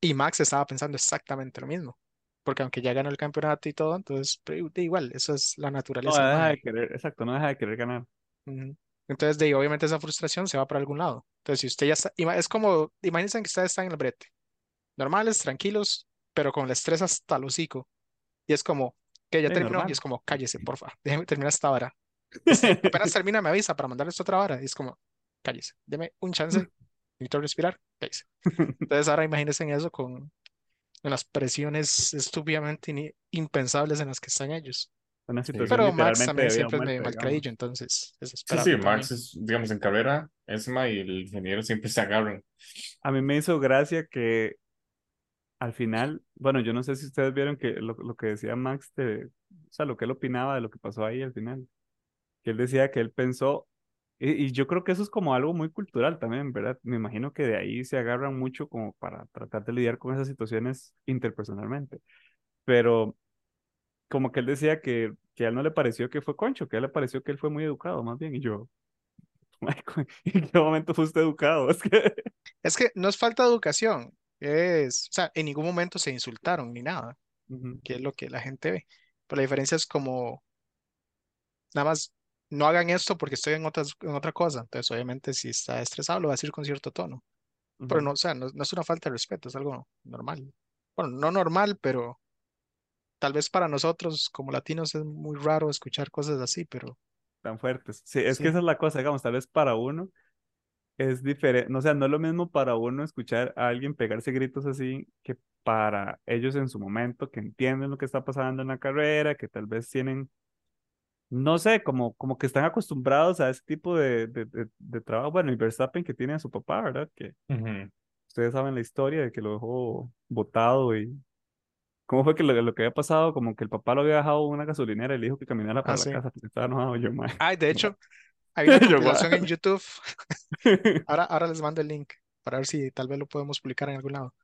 Y Max estaba pensando exactamente lo mismo, porque aunque ya ganó el campeonato y todo, entonces, pero igual, eso es la No naturaleza del deja de querer, exacto, no deja de querer ganar. Entonces, de ahí, obviamente esa frustración se va para algún lado. Entonces, si usted ya está, es como, imagínense que ustedes están en el brete, normales, tranquilos, pero con el estrés hasta el hocico. Y es como, que ya Sí, terminó, y normal. es como, cállese, porfa, déjeme terminar esta vara. Y si apenas termina, me avisa para mandarle esta otra vara. Y es como, cállese, deme un chance, necesito respirar, cállese. Entonces, ahora imagínense en eso con en las presiones estúpidamente impensables en las que están ellos. Una situación Pero Max también siempre es muerte, medio digamos. malcreído, entonces es Sí, sí, también. Max es, digamos, en carrera, Esma y el ingeniero siempre se agarran. A mí me hizo gracia que al final, bueno, yo no sé si ustedes vieron que lo, lo que decía Max, de, o sea, lo que él opinaba de lo que pasó ahí al final, que él decía que él pensó, y, yo creo que eso es como algo muy cultural también, ¿verdad? Me imagino que de ahí se agarran mucho como para tratar de lidiar con esas situaciones interpersonalmente, pero como que él decía que, que a él no le pareció que fue concho, que a él le pareció que él fue muy educado, más bien, y yo, "Michael, ¿en qué momento fuiste educado? Es que... Es que no es falta de educación, es, o sea, en ningún momento se insultaron ni nada, Ujú, que es lo que la gente ve. Pero la diferencia es como, nada más, no hagan esto porque estoy en otras, en otra cosa. Entonces, obviamente, si está estresado, lo va a decir con cierto tono. Pero ujú. no, o sea, no, no es una falta de respeto, es algo normal. Bueno, no normal, pero tal vez para nosotros como latinos es muy raro escuchar cosas así, pero tan fuertes. Sí, es que sí, esa es la cosa, digamos, tal vez para uno es diferente, o sea, no es lo mismo para uno escuchar a alguien pegarse gritos así que para ellos en su momento, que entienden lo que está pasando en la carrera, que tal vez tienen, no sé, como, como que están acostumbrados a ese tipo de, de, de, de trabajo. Bueno, y Verstappen que tiene a su papá, ¿verdad? Que Ujú. ustedes saben la historia de que lo dejó botado y... ¿Cómo fue que lo, lo que había pasado? Como que el papá lo había dejado en una gasolinera y le dijo que caminara para la así. casa estaba enojado. Yo, mae. Ay, de hecho, hay una compilación en. YouTube. Ahora, ahora les mando el link para ver si tal vez lo podemos publicar en algún lado.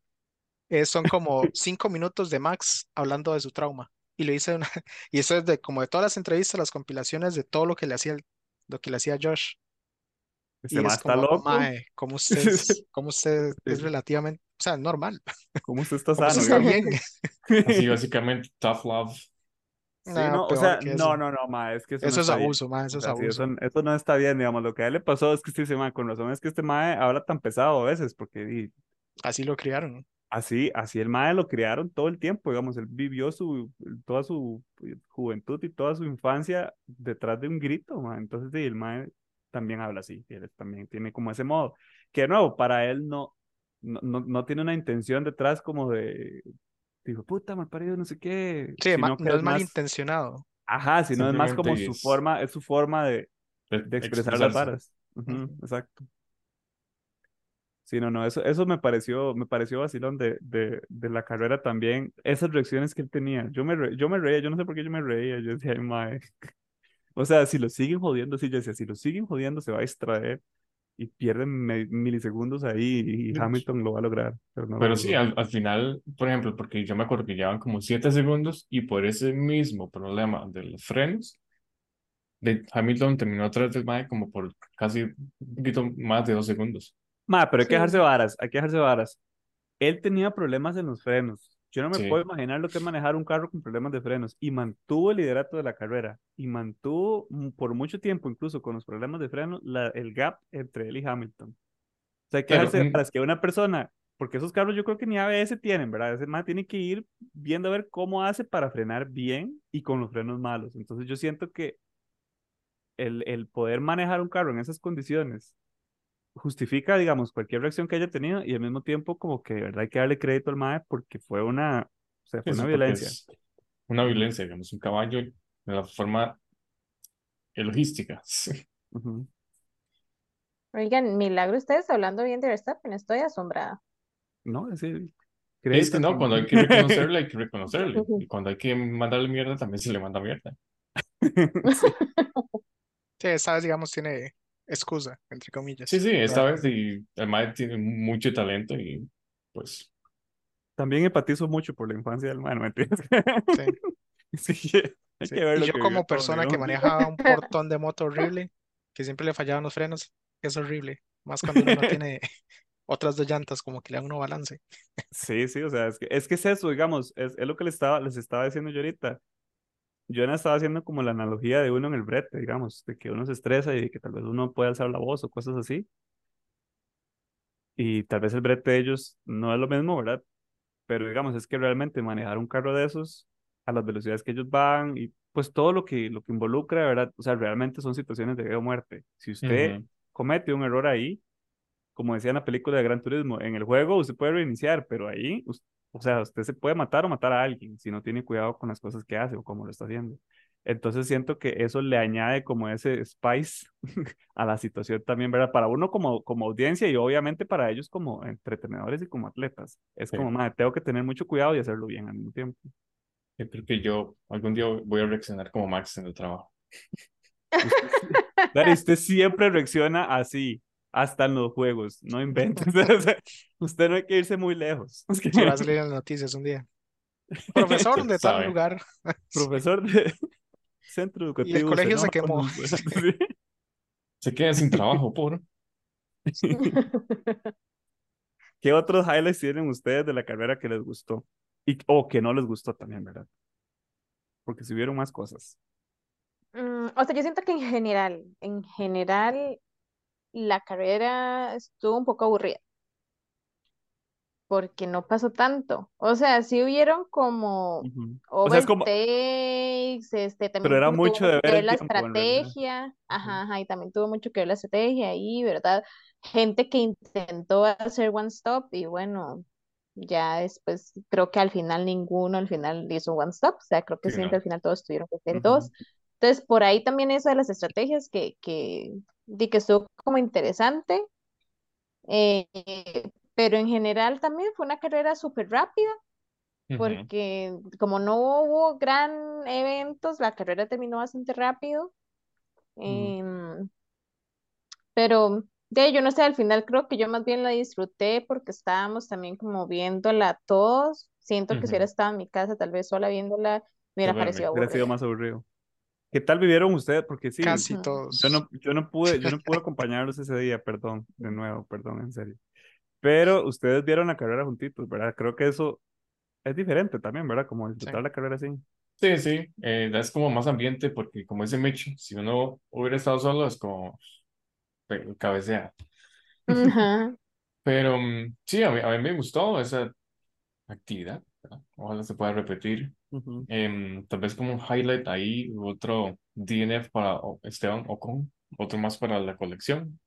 Eh, son como cinco minutos de Max hablando de su trauma. Y lo hice una, y eso es de como de todas las entrevistas, las compilaciones de todo lo que le hacía el- lo que le hacía Josh. Este Y es como, loco. mae, como usted es, como usted es relativamente, o sea, normal, ¿Cómo usted está como sano? usted está bien. Así básicamente, tough love. Sí, No, no, o sea, no, no, no, ma, es que eso no Eso es abuso, mae, eso O es sí, eso, abuso. eso no está bien, digamos, lo que a él le pasó es que usted dice, ma, con razón es que este mae habla tan pesado a veces, porque Así lo criaron. así, así el mae lo criaron todo el tiempo, digamos, él vivió su, toda su juventud y toda su infancia detrás de un grito, ma, entonces di, el mae también habla así, él también tiene como ese modo, que de nuevo, para él no, no, no, no tiene una intención detrás como de, digo, puta, mal parido, no sé qué, Sí, ma- sino que no es malintencionado. ajá, sino es más como su es forma, es su forma de de expresar las varas. Ujú, Ujú. exacto. Sí, no, no, eso, eso me pareció, me pareció vacilón de, de, de la carrera también, esas reacciones que él tenía. Yo me, re- yo me reía, yo no sé por qué yo me reía, yo decía, "Ay, mae". O sea, si lo siguen jodiendo, sí, yo decía, si lo siguen jodiendo, se va a distraer y pierden milisegundos ahí y Hamilton lo va a lograr, pero no lo Pero sí, logró. al, al final, por ejemplo, porque yo me acuerdo que llevan como 7 segundos y por ese mismo problema de los frenos, de Hamilton terminó atrás del mae como por casi un poquito más de 2 segundos. Ma, pero hay que dejarse Sí. varas, hay que dejarse varas. Él tenía problemas en los frenos. Yo no me Sí. puedo imaginar lo que es manejar un carro con problemas de frenos. Y mantuvo el liderato de la carrera. Y mantuvo mm, por mucho tiempo, incluso con los problemas de frenos, la- el gap entre él y Hamilton. O sea, hay que dejarse un- varas que una persona, porque esos carros yo creo que ni ABS tienen, ¿verdad? Ese man tiene que ir viendo a ver cómo hace para frenar bien y con los frenos malos. Entonces yo siento que el, el poder manejar un carro en esas condiciones justifica, digamos, cualquier reacción que haya tenido y al mismo tiempo como que de verdad hay que darle crédito al MAE porque fue una, o sea, fue eso una violencia. una violencia, digamos, un caballo de la forma logística. Ujú. Oigan, milagro ustedes hablando bien de Verstappen, estoy asombrada. No, es decir, Es que no, cuando hay que reconocerle, hay que reconocerle. Y cuando hay que mandarle mierda, también se le manda mierda. Sí. Sí, esta vez, digamos, tiene excusa, entre comillas. Sí, sí, esta vez y el mae tiene mucho talento y pues También empatizo mucho por la infancia del MAE, ¿no mentiras? Sí, Sí, hay sí. que ver Y yo que como vivió todo, persona que digamos. maneja un portón de moto horrible, que siempre le fallaban los frenos, es horrible. Más cuando uno no tiene otras dos llantas, como que le dan uno balance. Sí, sí, o sea, es que es, que es eso, digamos, es, es lo que les estaba, les estaba diciendo yo ahorita. Yo no estaba haciendo como la analogía de uno en el brete, digamos, de que uno se estresa y que tal vez uno puede alzar la voz o cosas así. Y tal vez el brete de ellos no es lo mismo, ¿verdad? Pero digamos, es que realmente manejar un carro de esos a las velocidades que ellos van y pues todo lo que, lo que involucra, ¿verdad? O sea, realmente son situaciones de vida o muerte. Si usted comete un error ahí, como decía en la película de Gran Turismo, en el juego usted puede reiniciar, pero ahí, o sea, usted se puede matar o matar a alguien si no tiene cuidado con las cosas que hace o cómo lo está haciendo. Entonces siento que eso le añade como ese spice a la situación también, ¿verdad? Para uno como, como audiencia y obviamente para ellos como entretenedores y como atletas. Es Sí. como, madre, tengo que tener mucho cuidado y hacerlo bien al mismo tiempo. Yo creo que yo algún día voy a reaccionar como Max en el trabajo. Dale, usted siempre reacciona así, hasta en los juegos, no inventes. Usted no hay que irse muy lejos. Es que- Sí, va a salir en las noticias un día. Profesor ¿Quién de tal sabe? lugar. Profesor de centro educativo. colegio se enoja quemó. Se queda sin trabajo, por. ¿Qué otros highlights tienen ustedes de la carrera que les gustó? Y, o que no les gustó también, ¿verdad? Porque si hubieron más cosas. Mm, o sea, yo siento que en general, en general, la carrera estuvo un poco aburrida. Porque no pasó tanto. O sea, sí hubieron como Ujú. O sea, es como, este, también era tuvo mucho de que ver ver la tiempo, estrategia, ajá, ajá, y también tuvo mucho que ver la estrategia ahí, ¿verdad? Gente que intentó hacer one stop y bueno, ya después creo que al final ninguno al final hizo one stop, o sea, creo que Sí, siempre no. al final todos tuvieron que hacer Ujú. dos. Entonces, por ahí también eso de las estrategias que, que, di que estuvo como interesante. Eh, pero en general también fue una carrera súper rápida, porque como no hubo gran eventos, la carrera terminó bastante rápido. Em, pero de yo no sé, al final creo que yo más bien la disfruté porque estábamos también como viéndola todos. Siento que si hubiera estado en mi casa, tal vez sola viéndola, me hubiera sido más aburrido. ¿Qué tal vivieron ustedes? Porque sí, Casi todos. yo no, yo no pude, yo no pude acompañarlos ese día, perdón, de nuevo, perdón, en serio. Pero ustedes vieron la carrera juntitos, ¿verdad? Creo que eso es diferente también, ¿verdad? Como disfrutar Sí. la carrera así. Sí, sí, eh, es como más ambiente porque como dice Mitch, si uno hubiera estado solo es como pe- cabecea. Ajá. Pero mm, sí, a mí, a mí me gustó esa actividad, ¿verdad? Ojalá se pueda repetir. Em, tal vez como un highlight ahí, otro DNF para Esteban Ocon, otro más para la colección.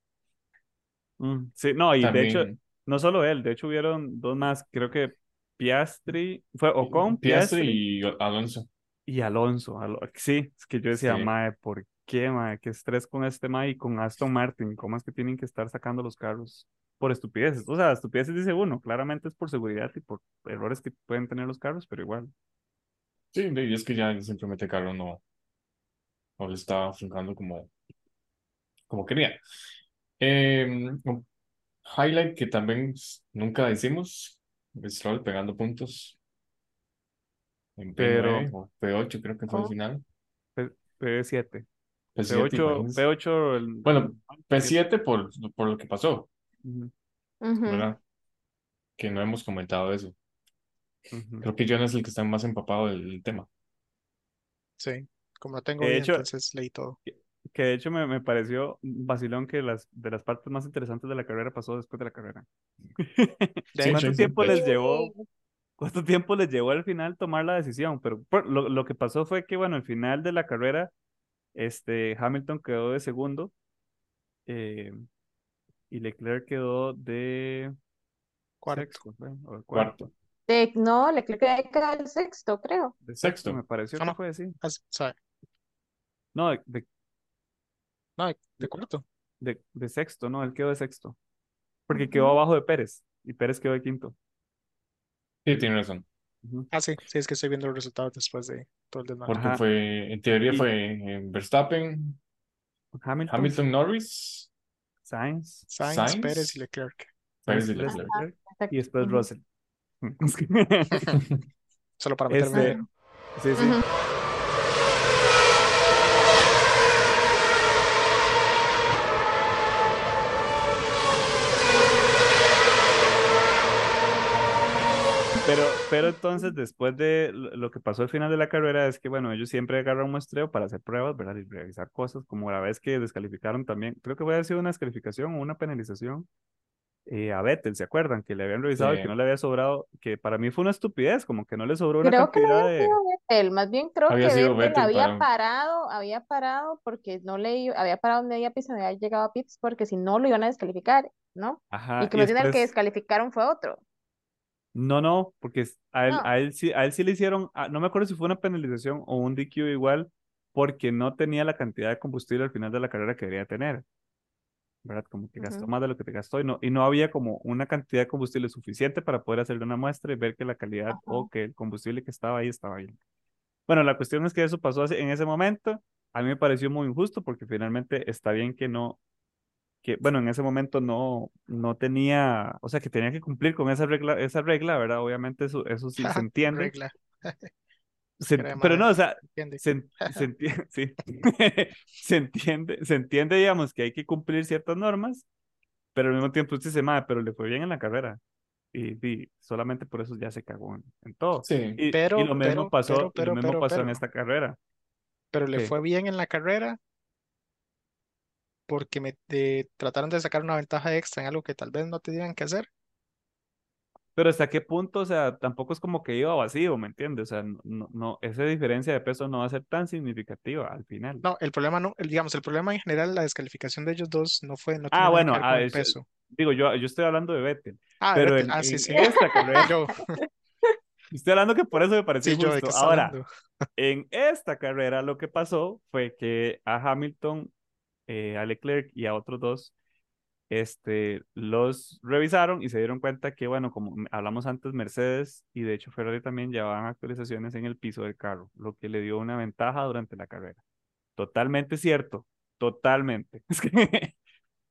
Mm, Sí, no, y de hecho, no solo él, de hecho hubieron dos más, creo que Piastri, fue Ocon, Piastri Piastri y Alonso. y Alonso. Alo- sí, es que yo decía, Sí. mae, ¿por qué, mae? Qué estrés con este mae y con Aston Martin, ¿cómo es que tienen que estar sacando los carros por estupideces? O sea, estupideces dice uno, claramente es por seguridad y por errores que pueden tener los carros, pero igual. Sí, y es que ya simplemente Carlos no, no le estaba afrontando como, como quería. Em, un highlight que también nunca hicimos, Stroll pegando puntos en Pero P9 o P8 creo que fue el Oh. final. P- P7, P7, P8, imagínense. P8, el, Bueno, el- P7 por, por lo que pasó, Ujú, Ujú. ¿verdad? Que no hemos comentado eso. Creo que John es el que está más empapado del, tema. Sí, como tengo De hecho, entonces leí todo. que de hecho me, me pareció vacilón que las de las partes más interesantes de la carrera pasó después de la carrera. De Sí, hecho, ¿Cuánto sí, tiempo les llevó? ¿Cuánto tiempo les llevó al final tomar la decisión? Pero por- lo, lo que pasó fue que, bueno, al final de la carrera, este, Hamilton quedó de segundo eh, y Leclerc quedó de cuarto. sexto, o. Cuarto. De- no, le creo que queda el sexto, creo. De sexto, me pareció Ah, que no. fue así. Ah. No, de, de, No, de, de cuarto. de- de sexto, no, él quedó de sexto. Porque quedó abajo de Pérez y Pérez quedó de quinto. Sí, tiene razón. Ah, sí, sí, es que estoy viendo los resultados después de todo el desmadre. Porque Ajá. fue, en teoría Y- fue eh, Verstappen, Hamilton, Hamilton, Norris, Sainz, Sainz, Sainz. Pérez y Leclerc. Pérez y Pérez, Leclerc. Leclerc, y después. Russell. Solo para meterme Este, sí, sí. Pero, pero entonces, después de lo que pasó al final de la carrera, es que, bueno, ellos siempre agarran un muestreo para hacer pruebas, ¿verdad? Y revisar cosas, como la vez que descalificaron también, creo que fue sido una descalificación o una penalización eh, a Vettel, ¿se acuerdan? Que le habían revisado y que no le había sobrado, que para mí fue una estupidez, como que no le sobró una Creo que no cantidad había de... sido Vettel, más bien creo Había que Vettel Vettel había para- parado, había parado porque no le iba- había parado media pista, no había llegado a pits porque si no lo iban a descalificar, ¿no? Ajá, y que y bien el que después- descalificaron fue otro. No, no, porque a él, No. a él sí, a él sí le hicieron, ah, no me acuerdo si fue una penalización o un DQ igual, porque no tenía la cantidad de combustible al final de la carrera que debería tener. ¿Verdad? Como que gastó Ujú. más de lo que te gastó y no, y no había como una cantidad de combustible suficiente para poder hacerle una muestra y ver que la calidad Ajá. o que el combustible que estaba ahí estaba bien. Bueno, la cuestión es que eso pasó en ese momento. A mí me pareció muy injusto porque finalmente está bien que no, que bueno, en ese momento no, no tenía, o sea, que tenía que cumplir con esa regla, esa regla, ¿verdad? Obviamente eso, eso sí se entiende. Regla. Se- pero no, o sea, ¿entiende? se, se enti- sí. se entiende, se entiende, digamos, que hay que cumplir ciertas normas, pero al mismo tiempo usted dice, madre, pero le fue bien en la carrera. Y, y solamente por eso ya se cagó en, en todo. Sí, Y, y Pero, lo mismo pero, pasó, pero, lo pero, mismo pero, pasó en pero. esta carrera. Pero le fue bien en la carrera porque me de- trataron de sacar una ventaja extra en algo que tal vez no tenían que hacer. Pero hasta qué punto, o sea, tampoco es como que iba vacío, ¿me entiendes? O sea, no, no, esa diferencia de peso no va a ser tan significativa al final. No, el problema no, el, digamos, el problema en general, la descalificación de ellos dos no fue, no Ah, nada que bueno, ver con ah, el es- peso. digo, yo, yo estoy hablando de Vettel, Ah, pero Vettel, en, ah, sí, en sí. esta carrera, Yo, estoy hablando que por eso me pareció sí, yo, ¿de qué injusto. está Ahora, hablando? en esta carrera lo que pasó fue que a Hamilton, eh, a Leclerc y a otros dos, este, los revisaron y se dieron cuenta que, bueno, como hablamos antes, Mercedes y de hecho Ferrari también llevaban actualizaciones en el piso del carro, lo que le dio una ventaja durante la carrera. Totalmente cierto, totalmente. Es que-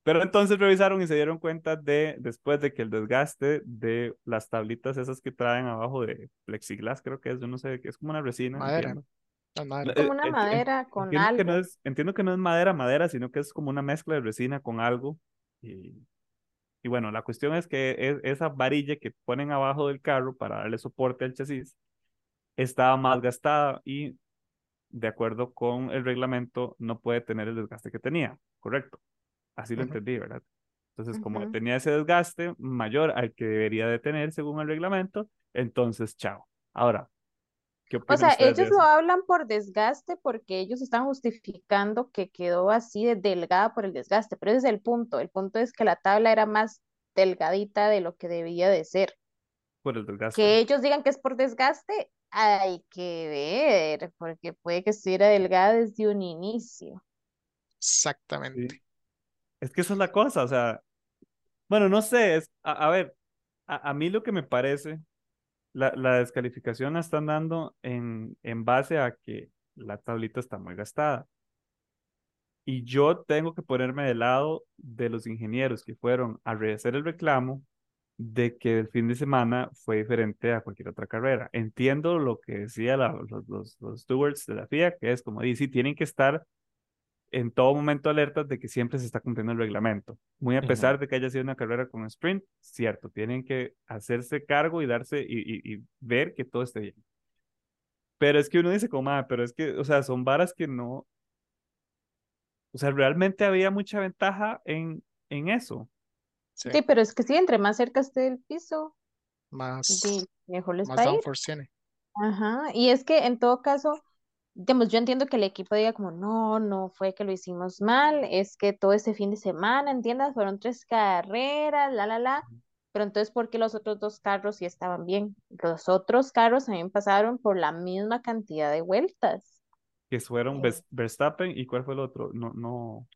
Pero entonces revisaron y se dieron cuenta de, después de que el desgaste de las tablitas esas que traen abajo de plexiglas, creo que es, yo no sé, que es como una resina, Madera, eh, Como una madera con entiendo que no algo. es, entiendo que no es madera, madera, sino que es como una mezcla de resina con algo. Y, y bueno, la cuestión es que es- esa varilla que ponen abajo del carro para darle soporte al chasis estaba más gastada y de acuerdo con el reglamento no puede tener el desgaste que tenía, correcto. Así lo Ujú. entendí, ¿verdad? Entonces, como Ujú. tenía ese desgaste mayor al que debería de tener según el reglamento, entonces chao. Ahora, ¿qué O sea, ellos lo eso? hablan por desgaste porque ellos están justificando que quedó así de delgada por el desgaste, pero ese es el punto. El punto es que la tabla era más delgadita de lo que debía de ser. Por el desgaste. Que ellos digan que es por desgaste, hay que ver, porque puede que estuviera delgada desde un inicio. Exactamente. Sí. Es que esa es la cosa, o sea, bueno, no sé, es, a, a ver, a, a mí lo que me parece, la, la descalificación la están dando en, en base a que la tablita está muy gastada. Y yo tengo que ponerme del lado de los ingenieros que fueron a hacer el reclamo de que el fin de semana fue diferente a cualquier otra carrera. Entiendo lo que decía la- los, los, los stewards de la FIA, que es como dice, tienen que estar en todo momento alertas de que siempre se está cumpliendo el reglamento. Muy a pesar de que haya sido una carrera con sprint, cierto, tienen que hacerse cargo y darse y, y- y ver que todo esté bien. Pero es que uno dice como, "Ah, pero es que, o sea, son varas que no, o sea, realmente había mucha ventaja en, en eso. Sí, Sí, pero es que sí, entre más cerca esté del piso, más, di, mejor les más downforce tiene. Ajá, y es que en todo caso, digamos, yo entiendo que el equipo diga como, no, no fue que lo hicimos mal, es que todo este fin de semana, entiendas, fueron tres carreras, la, la, la, pero entonces, ¿por qué los otros dos carros sí estaban bien? Los otros carros también pasaron por la misma cantidad de vueltas. Que fueron Eh, Vers- Verstappen y ¿cuál fue el otro? No, no,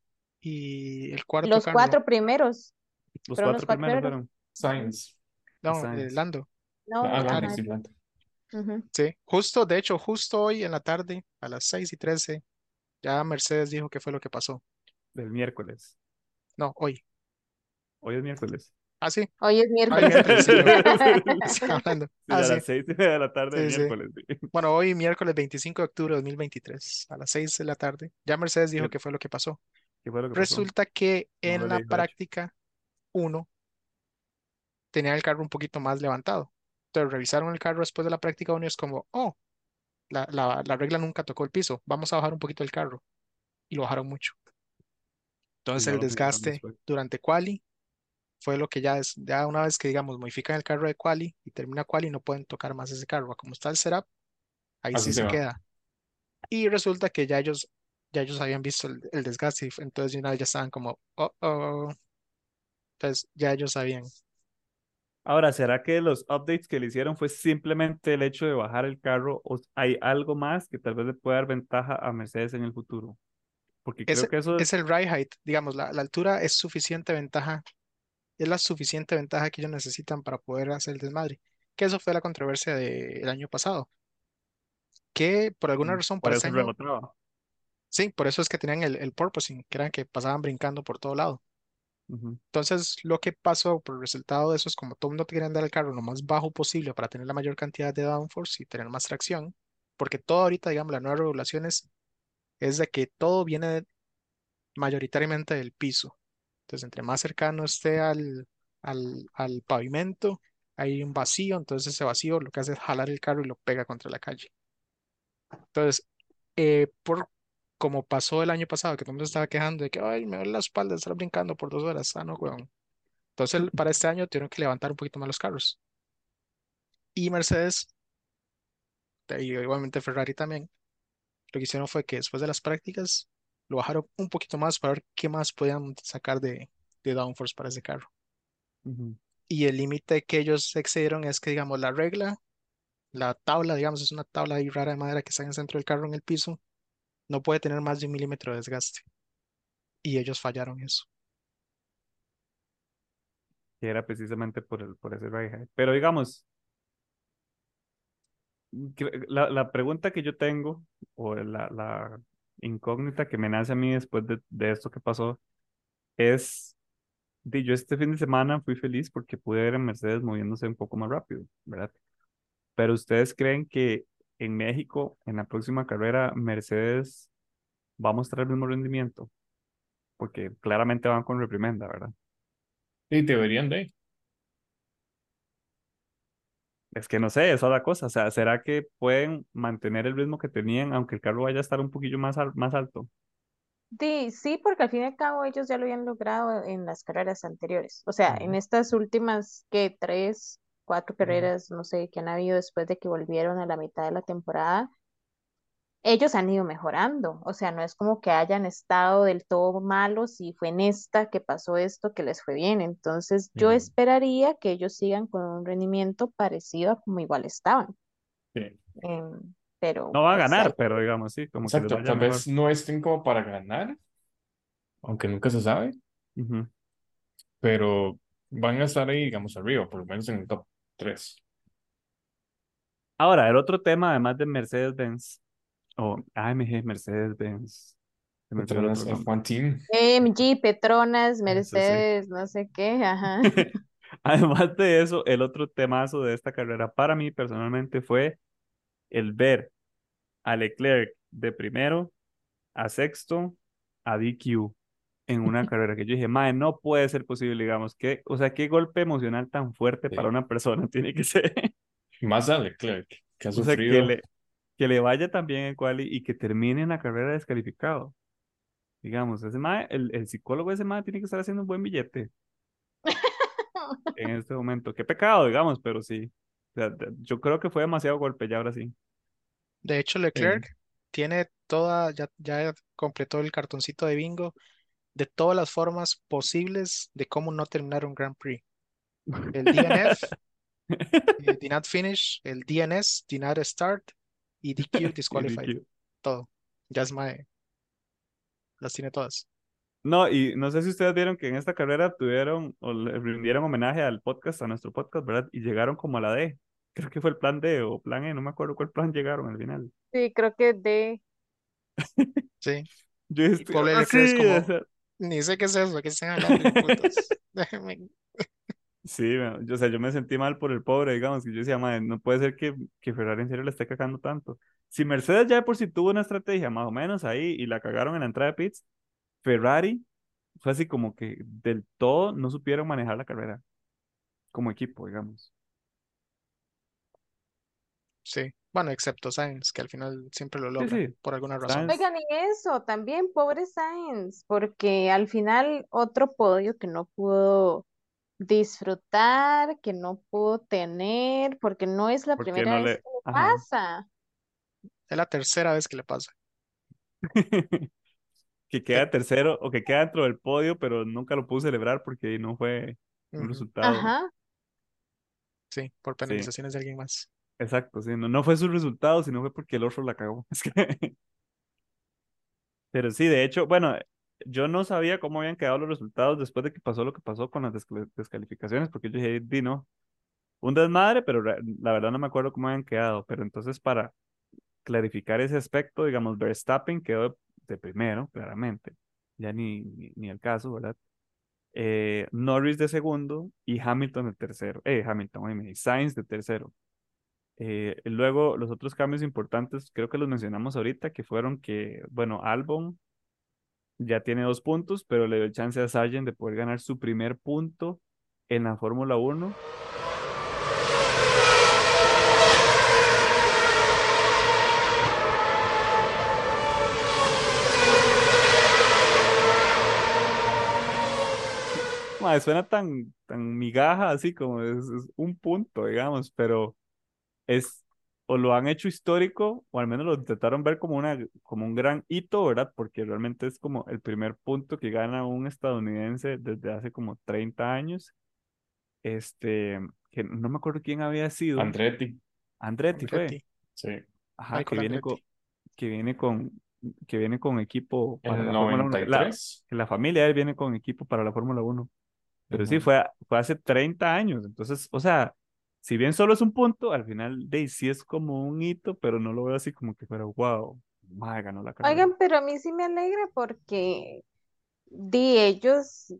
Y el cuarto los carro, cuatro primeros, los cuatro los cuatro primeros fueron Science. no, eh, Sainz. Lando. No, Ah, Lando, sí, justo, de hecho, justo hoy en la tarde, a las 6 y 13, ya Mercedes dijo qué fue lo que pasó. del miércoles. No, hoy. Hoy es miércoles. Ah, sí, Hoy es hoy miércoles. es miércoles, sí, Sí, hablando. a Ah, sí, las seis y media de la tarde sí. miércoles. sí. Bueno, hoy miércoles 25 de octubre de 2023, a las 6 de la tarde, ya Mercedes dijo ¿Qué, qué fue lo que pasó. qué fue lo que pasó? Resulta que en la de práctica 1 tenía el carro un poquito más levantado. Entonces revisaron el carro después de la práctica 1 y es como, oh, la, la, la regla nunca tocó el piso, vamos a bajar un poquito el carro. Y lo bajaron mucho. Entonces no el desgaste durante quali fue lo que ya es, ya una vez que digamos modifican el carro de quali y termina quali no pueden tocar más ese carro. Como está el setup, ahí Así sí se va. queda. Y resulta que ya ellos, ya ellos habían visto el, el desgaste, entonces de una vez ya estaban como, oh, oh. Entonces ya ellos sabían. Ahora, ¿será que los updates que le hicieron fue simplemente el hecho de bajar el carro o hay algo más que tal vez le pueda dar ventaja a Mercedes en el futuro? Porque creo Es, que eso es el ride height, digamos, la, la altura es suficiente ventaja, es la suficiente ventaja que ellos necesitan para poder hacer el desmadre. Que eso fue la controversia del año pasado. Que por alguna razón por para eso este año, sí, por eso es que tenían el, el porpoising, que eran que pasaban brincando por todo lado. Entonces, lo que pasó por el resultado de eso es como todo el mundo quiere andar el carro lo más bajo posible para tener la mayor cantidad de downforce y tener más tracción, porque todo ahorita, digamos, las nuevas regulaciones es de que todo viene mayoritariamente del piso. Entonces, entre más cercano esté al, al, al pavimento, hay un vacío, entonces ese vacío lo que hace es jalar el carro y lo pega contra la calle. Entonces, eh, por como pasó el año pasado, que todo el mundo estaba quejando de que, ay, me duele la espalda estar brincando por dos horas. Ah, no, weón. Entonces, para este año tuvieron que levantar un poquito más los carros. Y Mercedes, y igualmente Ferrari también, lo que hicieron fue que después de las prácticas lo bajaron un poquito más para ver qué más podían sacar de, de downforce para ese carro. ujú. Y el límite que ellos excedieron es que, digamos, la regla, la tabla, digamos, es una tabla ahí rara de madera que está en el centro del carro en el piso, no puede tener más de un milímetro de desgaste. Y ellos fallaron eso. que era precisamente por, el, por ese ride height. Pero digamos, que- la, la pregunta que yo tengo, o la, la incógnita que me nace a mí después de, de esto que pasó, es, yo este fin de semana fui feliz porque pude ver a Mercedes moviéndose un poco más rápido, ¿verdad? Pero ustedes creen que en México, en la próxima carrera, Mercedes va a mostrar el mismo rendimiento, porque claramente van con reprimenda, ¿verdad? Y deberían de. Es que no sé, esa es la cosa. O sea, ¿será que pueden mantener el ritmo que tenían, aunque el carro vaya a estar un poquillo más, al- más alto? Di- sí, porque al fin y al cabo ellos ya lo habían logrado en las carreras anteriores. O sea, en estas últimas, que tres, cuatro carreras, no sé, que han habido después de que volvieron a la mitad de la temporada, ellos han ido mejorando. O sea, no es como que hayan estado del todo malos y fue en esta que pasó esto que les fue bien. Entonces, yo Ujú. esperaría que ellos sigan con un rendimiento parecido a como igual estaban. Sí. Em, pero, No va a ganar, pero digamos, sí, como Exacto, tal mejor. vez no estén como para ganar, aunque nunca se sabe, Ujú. pero van a estar ahí, digamos, arriba, por lo menos en el top 3. Ahora, el otro tema, además de Mercedes-Benz, o AMG Mercedes-Benz, Petronas otro nombre. F1 Team. AMG, Petronas. Mercedes, no sé qué, ajá. Además de eso, el otro temazo de esta carrera para mí personalmente fue el ver a Leclerc de primero a sexto a DQ en una carrera que yo dije, mae, no puede ser posible, digamos, que, o sea, qué golpe emocional tan fuerte para Sí. una persona tiene que ser. Más a Leclerc, que ha O sea, que sufrido. le, que le vaya tan bien en quali y que termine en la carrera descalificado. Digamos, ese mae, el, el psicólogo de ese mae tiene que estar haciendo un buen billete en este momento. Qué pecado, digamos, pero sí. O sea, de- yo creo que fue demasiado golpe ya ahora sí. De hecho, Sí. Leclerc tiene toda, ya, ya completó el cartoncito de bingo de todas las formas posibles de cómo no terminar un Grand Prix. El DNF, eh, did not finish, el DNS, did not start, y DQ, Y disqualified. DQ. Todo. Ya es mae. Las tiene todas. No, y no sé si ustedes vieron que en esta carrera tuvieron o le rindieron homenaje al podcast, a nuestro podcast, ¿verdad? Y llegaron como a la D. Creo que fue el plan D o plan E, no me acuerdo cuál plan llegaron al final. Sí, creo que de Sí. Yo estoy Paul es como, sea, ni sé qué es eso, ¿qué están hablando? de? Déjenme. Sí, yo, o sea, yo me sentí mal por el pobre, digamos, que yo decía, madre, no puede ser que, que Ferrari en serio le esté cagando tanto. Si Mercedes ya de por sí tuvo una estrategia más o menos ahí y la cagaron en la entrada de pits, Ferrari fue así como que del todo no supieron manejar la carrera como equipo, digamos. Sí. Bueno, excepto Sainz, que al final siempre lo logra, sí, por alguna razón. Sainz, Oigan, y eso, también pobre Sainz, porque al final otro podio que no pudo disfrutar, que no pudo tener, porque no es la porque primera no vez le... que le Ajá. pasa. Es la tercera vez que le pasa. que queda tercero o que queda dentro del podio, pero nunca lo pudo celebrar porque no fue un resultado. Ajá. Sí, por Sí, penalizaciones de alguien más. Exacto, sí, no, no fue su resultado, sino fue porque el otro la cagó. Pero sí, de hecho, bueno, yo no sabía cómo habían quedado los resultados después de que pasó lo que pasó con las descalificaciones, porque yo dije, di no, un desmadre, pero la verdad no me acuerdo cómo habían quedado. Pero entonces, para clarificar ese aspecto, digamos, Verstappen quedó de primero, claramente, ya ni, ni, ni el caso, ¿verdad? Eh, Norris de segundo y Hamilton de tercero. Eh, Hamilton, y Sainz de tercero. Eh, luego, los otros cambios importantes, creo que los mencionamos ahorita, que fueron que, bueno, Albon ya tiene dos puntos, pero le dio chance a Sargent de poder ganar su primer punto en la Fórmula 1. Mae, suena tan, tan migaja así como es un punto, digamos, pero es o lo han hecho histórico o al menos lo intentaron ver como una como un gran hito, ¿verdad? Porque realmente es como el primer punto que gana un estadounidense desde hace como 30 años. Este, que no me acuerdo quién había sido. Andretti, Andretti fue. Andretti, sí. Ajá, que viene con que viene con que viene con equipo En para la Fórmula 1. La, 93. que la familia de él viene con equipo para la Fórmula 1. Pero sí, Ujú. fue, fue hace 30 años. Entonces, o sea, si bien solo es un punto, al final de sí es como un hito, pero no lo veo así como que fuera, wow, madre, ganó la carrera. Oigan, pero a mí sí me alegra porque di ellos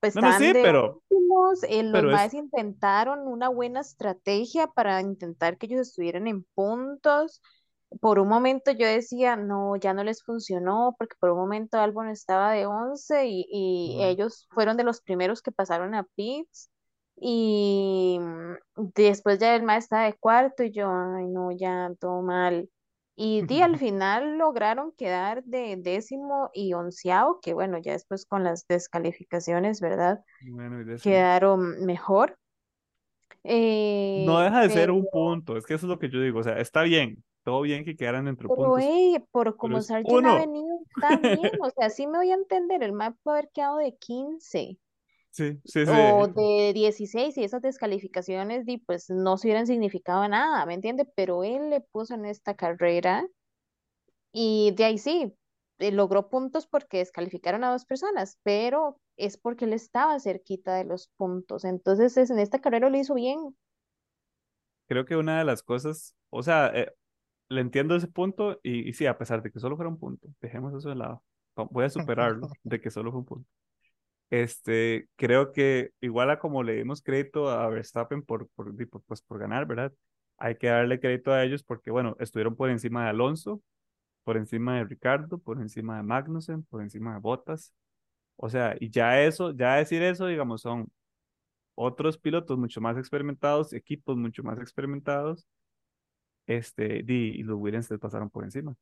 pues, No, no, sí, de pero, últimos, eh, los pero es, más intentaron una buena estrategia para intentar que ellos estuvieran en puntos. Por un momento yo decía, no, ya no les funcionó, porque por un momento Albon estaba de 11 y, y ellos fueron de los primeros que pasaron a pits. Y después ya el estaba de cuarto y yo, ay, no, ya todo mal. Y di, al final lograron quedar de décimo y onceavo, que bueno, ya después con las descalificaciones, ¿verdad? bueno, y. Quedaron mejor. No Eh, deja de ser un punto, es que eso es lo que yo digo, o sea, está bien, todo bien que quedaran dentro de pero puntos, eh, por como Sargent ha venido, está bien, o sea, sí me voy a entender, el map puede haber quedado de 15 Sí, sí, o de 16 y esas descalificaciones, pues no se hubieran significado nada, ¿me entiende? Pero él le puso en esta carrera y de ahí sí, eh, logró puntos porque descalificaron a dos personas, pero es porque él estaba cerquita de los puntos, entonces es, en esta carrera lo hizo bien. Creo que una de las cosas, o sea, eh, le entiendo ese punto y, y sí, a pesar de que solo fuera un punto, dejemos eso de lado, voy a superarlo, de que solo fue un punto. Este, creo que igual a como le dimos crédito a Verstappen por, por, por- pues, por ganar, ¿verdad? Hay que darle crédito a ellos porque, bueno, estuvieron por encima de Alonso, por encima de Ricardo, por encima de Magnussen, por encima de Bottas. O sea, y ya eso, ya decir eso, digamos, son otros pilotos mucho más experimentados, equipos mucho más experimentados, este, di- y los Williams les pasaron por encima.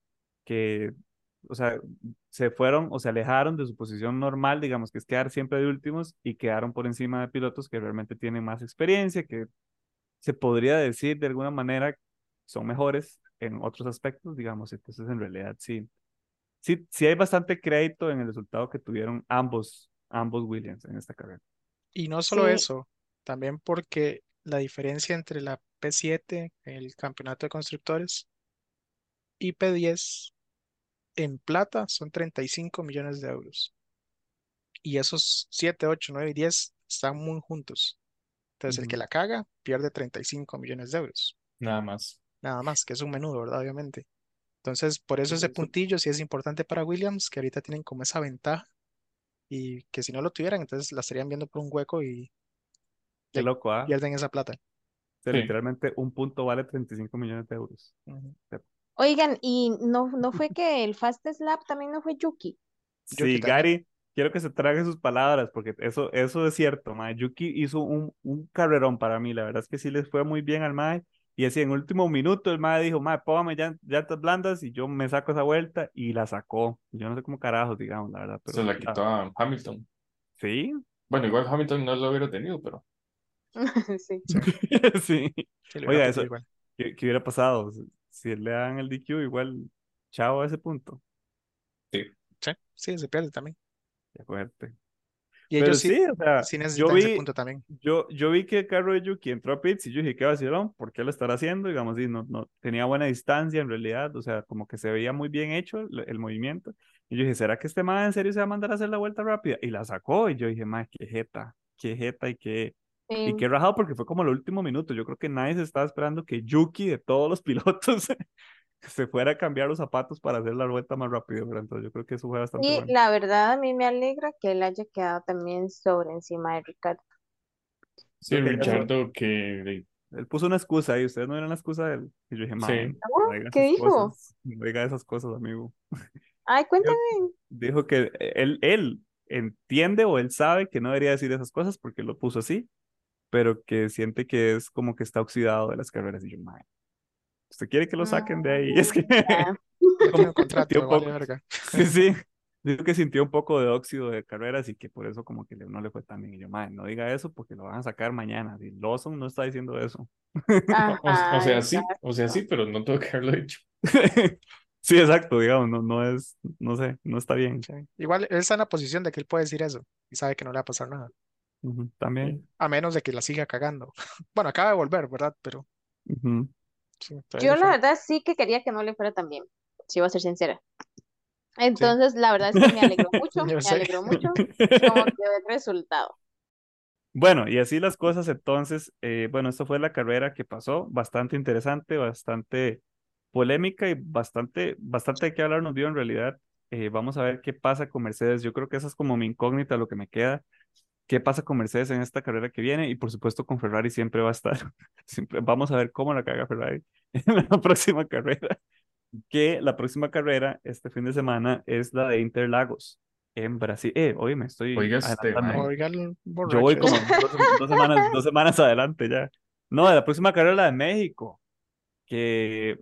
Que, o sea, se fueron o se alejaron de su posición normal, digamos, que es quedar siempre de últimos y quedaron por encima de pilotos que realmente tienen más experiencia, que se podría decir de alguna manera son mejores en otros aspectos, digamos. Entonces, en realidad, sí, sí, sí hay bastante crédito en el resultado que tuvieron ambos, ambos Williams en esta carrera. Y no solo Sí, eso, también porque la diferencia entre la P7, el campeonato de constructores, y P10 en plata son 35 millones de euros. Y esos 7, 8, 9 y 10 están muy juntos. Entonces, el que la caga pierde 35 millones de euros. Nada más. Nada más, que es un menudo, ¿verdad? Obviamente. Entonces, por eso ese puntillo sí es importante para Williams, que ahorita tienen como esa ventaja y que si no lo tuvieran, entonces la estarían viendo por un hueco y Qué loco, ¿ah? pierden esa plata. O sea, Sí. literalmente un punto vale 35 millones de euros. Oigan, y no, no fue que el Fast Slap también no fue Yuki. Sí. Gary, quiero que se trague sus palabras, porque eso, eso es cierto, mae. Yuki hizo un, un carrerón para mí, la verdad es que sí les fue muy bien al mae, y así en último minuto el mae dijo, mae, póngame ya, llantas blandas y yo me saco esa vuelta, y la sacó. Yo no sé cómo carajos, digamos, la verdad, Se pero la la- quitó a Hamilton. sí, Bueno, igual Hamilton no lo hubiera tenido, pero Sí. Sí, Oiga, eso. ¿qué, qué hubiera pasado? Si, le dan el DQ, igual, chao a ese punto. sí. Sí, sí, se pierde también. Qué fuerte. Y Pero ellos sí, sí, o sea, sí yo necesitan ese vi, punto también. yo, yo vi que el carro de Yuki entró a pits y yo dije, qué vacilón, ¿por qué lo estará haciendo? Digamos, y no, no, tenía buena distancia en realidad, o sea, como que se veía muy bien hecho el, el movimiento. Y yo dije, ¿será que este man en serio se va a mandar a hacer la vuelta rápida? Y la sacó y yo dije, más qué jeta, qué jeta y qué, y Sí. qué rajado porque fue como el último minuto. Yo creo que nadie se estaba esperando que Yuki de todos los pilotos se fuera a cambiar los zapatos para hacer la vuelta más rápido, ¿verdad? Entonces yo creo que eso fue bastante Y bueno. la verdad a mí me alegra que él haya quedado también sobre encima de Ricardo. Sí, Creo que Él puso una excusa ahí, ustedes no vieron la excusa de él. Y yo dije, Sí. no diga ¿Qué dijo? cosas, no diga esas cosas, amigo. Ay, cuéntame. Dijo que él, él entiende o él sabe que no debería decir esas cosas porque lo puso así, pero que siente que es como que está oxidado de las carreras. Y yo, man, ¿usted quiere que lo saquen de ahí? Es que Mm, ya. No como que contrato, un vale poco, verga. sí, sí, dijo que sintió un poco de óxido de carreras y que por eso como que no le fue tan bien. Y yo, man, no diga eso porque lo van a sacar mañana. Y Lawson no está diciendo eso. O, o Ajá, sea, sí, o sea, sí, pero no tengo que haberlo dicho. Sí, exacto, digamos, no, no es, no sé, no está bien. Sí. Igual él está en la posición de que él puede decir eso y sabe que no le va a pasar nada, Ujú, también. a menos de que la siga cagando. Bueno, acaba de volver, ¿verdad? Pero Ujú. sí, todavía Yo le la falta. verdad sí que quería que no le fuera tan bien, si voy a ser sincera. Entonces, la verdad es que me alegró mucho, Yo me sé. alegró mucho cómo quedó el resultado. Bueno, y así las cosas entonces, eh, bueno, esta fue la carrera que pasó, bastante interesante, bastante polémica y bastante, bastante de qué hablar nos dio en realidad. Eh, vamos a ver qué pasa con Mercedes. Yo creo que esa es como mi incógnita, lo que me queda. ¿Qué pasa con Mercedes en esta carrera que viene? Y por supuesto con Ferrari siempre va a estar. Siempre, vamos a ver cómo la caga Ferrari en la próxima carrera. Que la próxima carrera este fin de semana es la de Interlagos en Brasil. Eh, oye, me estoy Oiga, este, Yo voy como dos, dos semanas, dos semanas adelante ya. No, la próxima carrera es la de México, que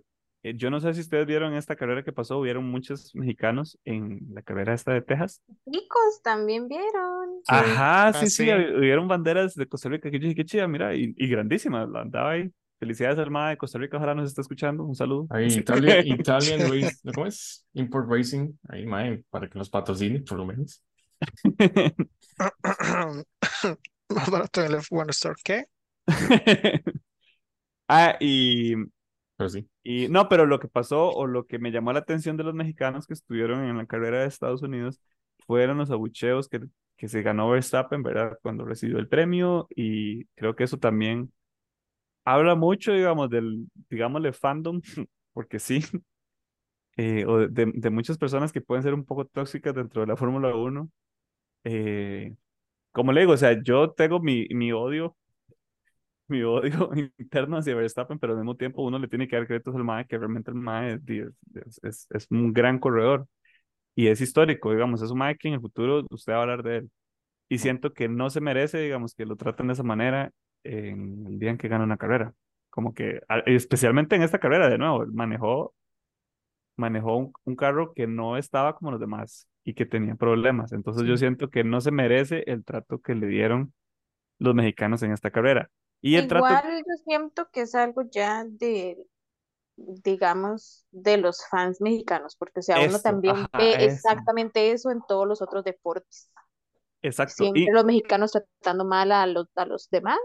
yo no sé si ustedes vieron esta carrera que pasó, hubieron muchos mexicanos en la carrera esta de Texas. Chicos, también vieron. Ajá, Ah, sí, sí, sí. hub- hubieron banderas de Costa Rica, que yo dije, qué chida, mira, y, y grandísimas, la andaba ahí. Felicidades, hermana de Costa Rica, ojalá nos esté escuchando, un saludo. Ahí, Italia, Italian Race, ¿cómo es? Import Racing, ahí, mae, para que los patrocine, por lo menos. Más barato en el F1 Store. ¿Qué? Ah, y Pero sí. Y no, pero lo que pasó o lo que me llamó la atención de los mexicanos que estuvieron en la carrera de Estados Unidos fueron los abucheos que, que se ganó Verstappen, ¿verdad? Cuando recibió el premio y creo que eso también habla mucho, digamos, del, digámosle, fandom, porque sí, eh, o de, de muchas personas que pueden ser un poco tóxicas dentro de la Fórmula 1. Eh, como le digo, o sea, yo tengo mi, mi odio mi odio interno hacia Verstappen, pero al mismo tiempo uno le tiene que dar créditos al MAE, que realmente el MAE es, es, es, un gran corredor y es histórico, digamos, es un MAE que en el futuro usted va a hablar de él. Y siento que no se merece, digamos, que lo traten de esa manera en el día en que gana una carrera. Como que, a- especialmente en esta carrera, de nuevo, manejó, manejó un, un carro que no estaba como los demás y que tenía problemas. Entonces yo siento que no se merece el trato que le dieron los mexicanos en esta carrera. Y el trato Igual yo siento que es algo ya de, digamos, de los fans mexicanos, porque o sea, uno también ajá, ve eso. exactamente eso en todos los otros deportes. Exacto. Y Siempre los mexicanos tratando mal a los, a los demás.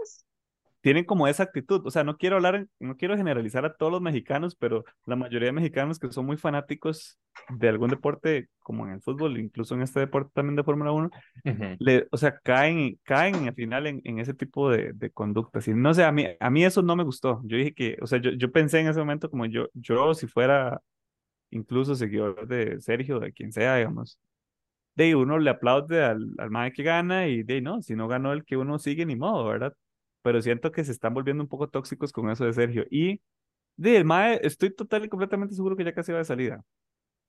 Tienen como esa actitud. O sea, no quiero hablar, no quiero generalizar a todos los mexicanos, pero la mayoría de mexicanos que son muy fanáticos de algún deporte, como en el fútbol, incluso en este deporte también de Fórmula 1, Ujú. le, o sea, caen, caen al final en, en ese tipo de, de conductas. Y no sé, a mí, a mí eso no me gustó. Yo dije que, o sea, yo, yo pensé en ese momento como yo, yo si fuera incluso seguidor de Sergio, de quien sea, digamos, de uno le aplaude al, al que gana y de no, si no ganó el que uno sigue, ni modo, ¿verdad? Pero siento que se están volviendo un poco tóxicos con eso de Sergio. Y de el mae, estoy total y completamente seguro que ya casi va de salida.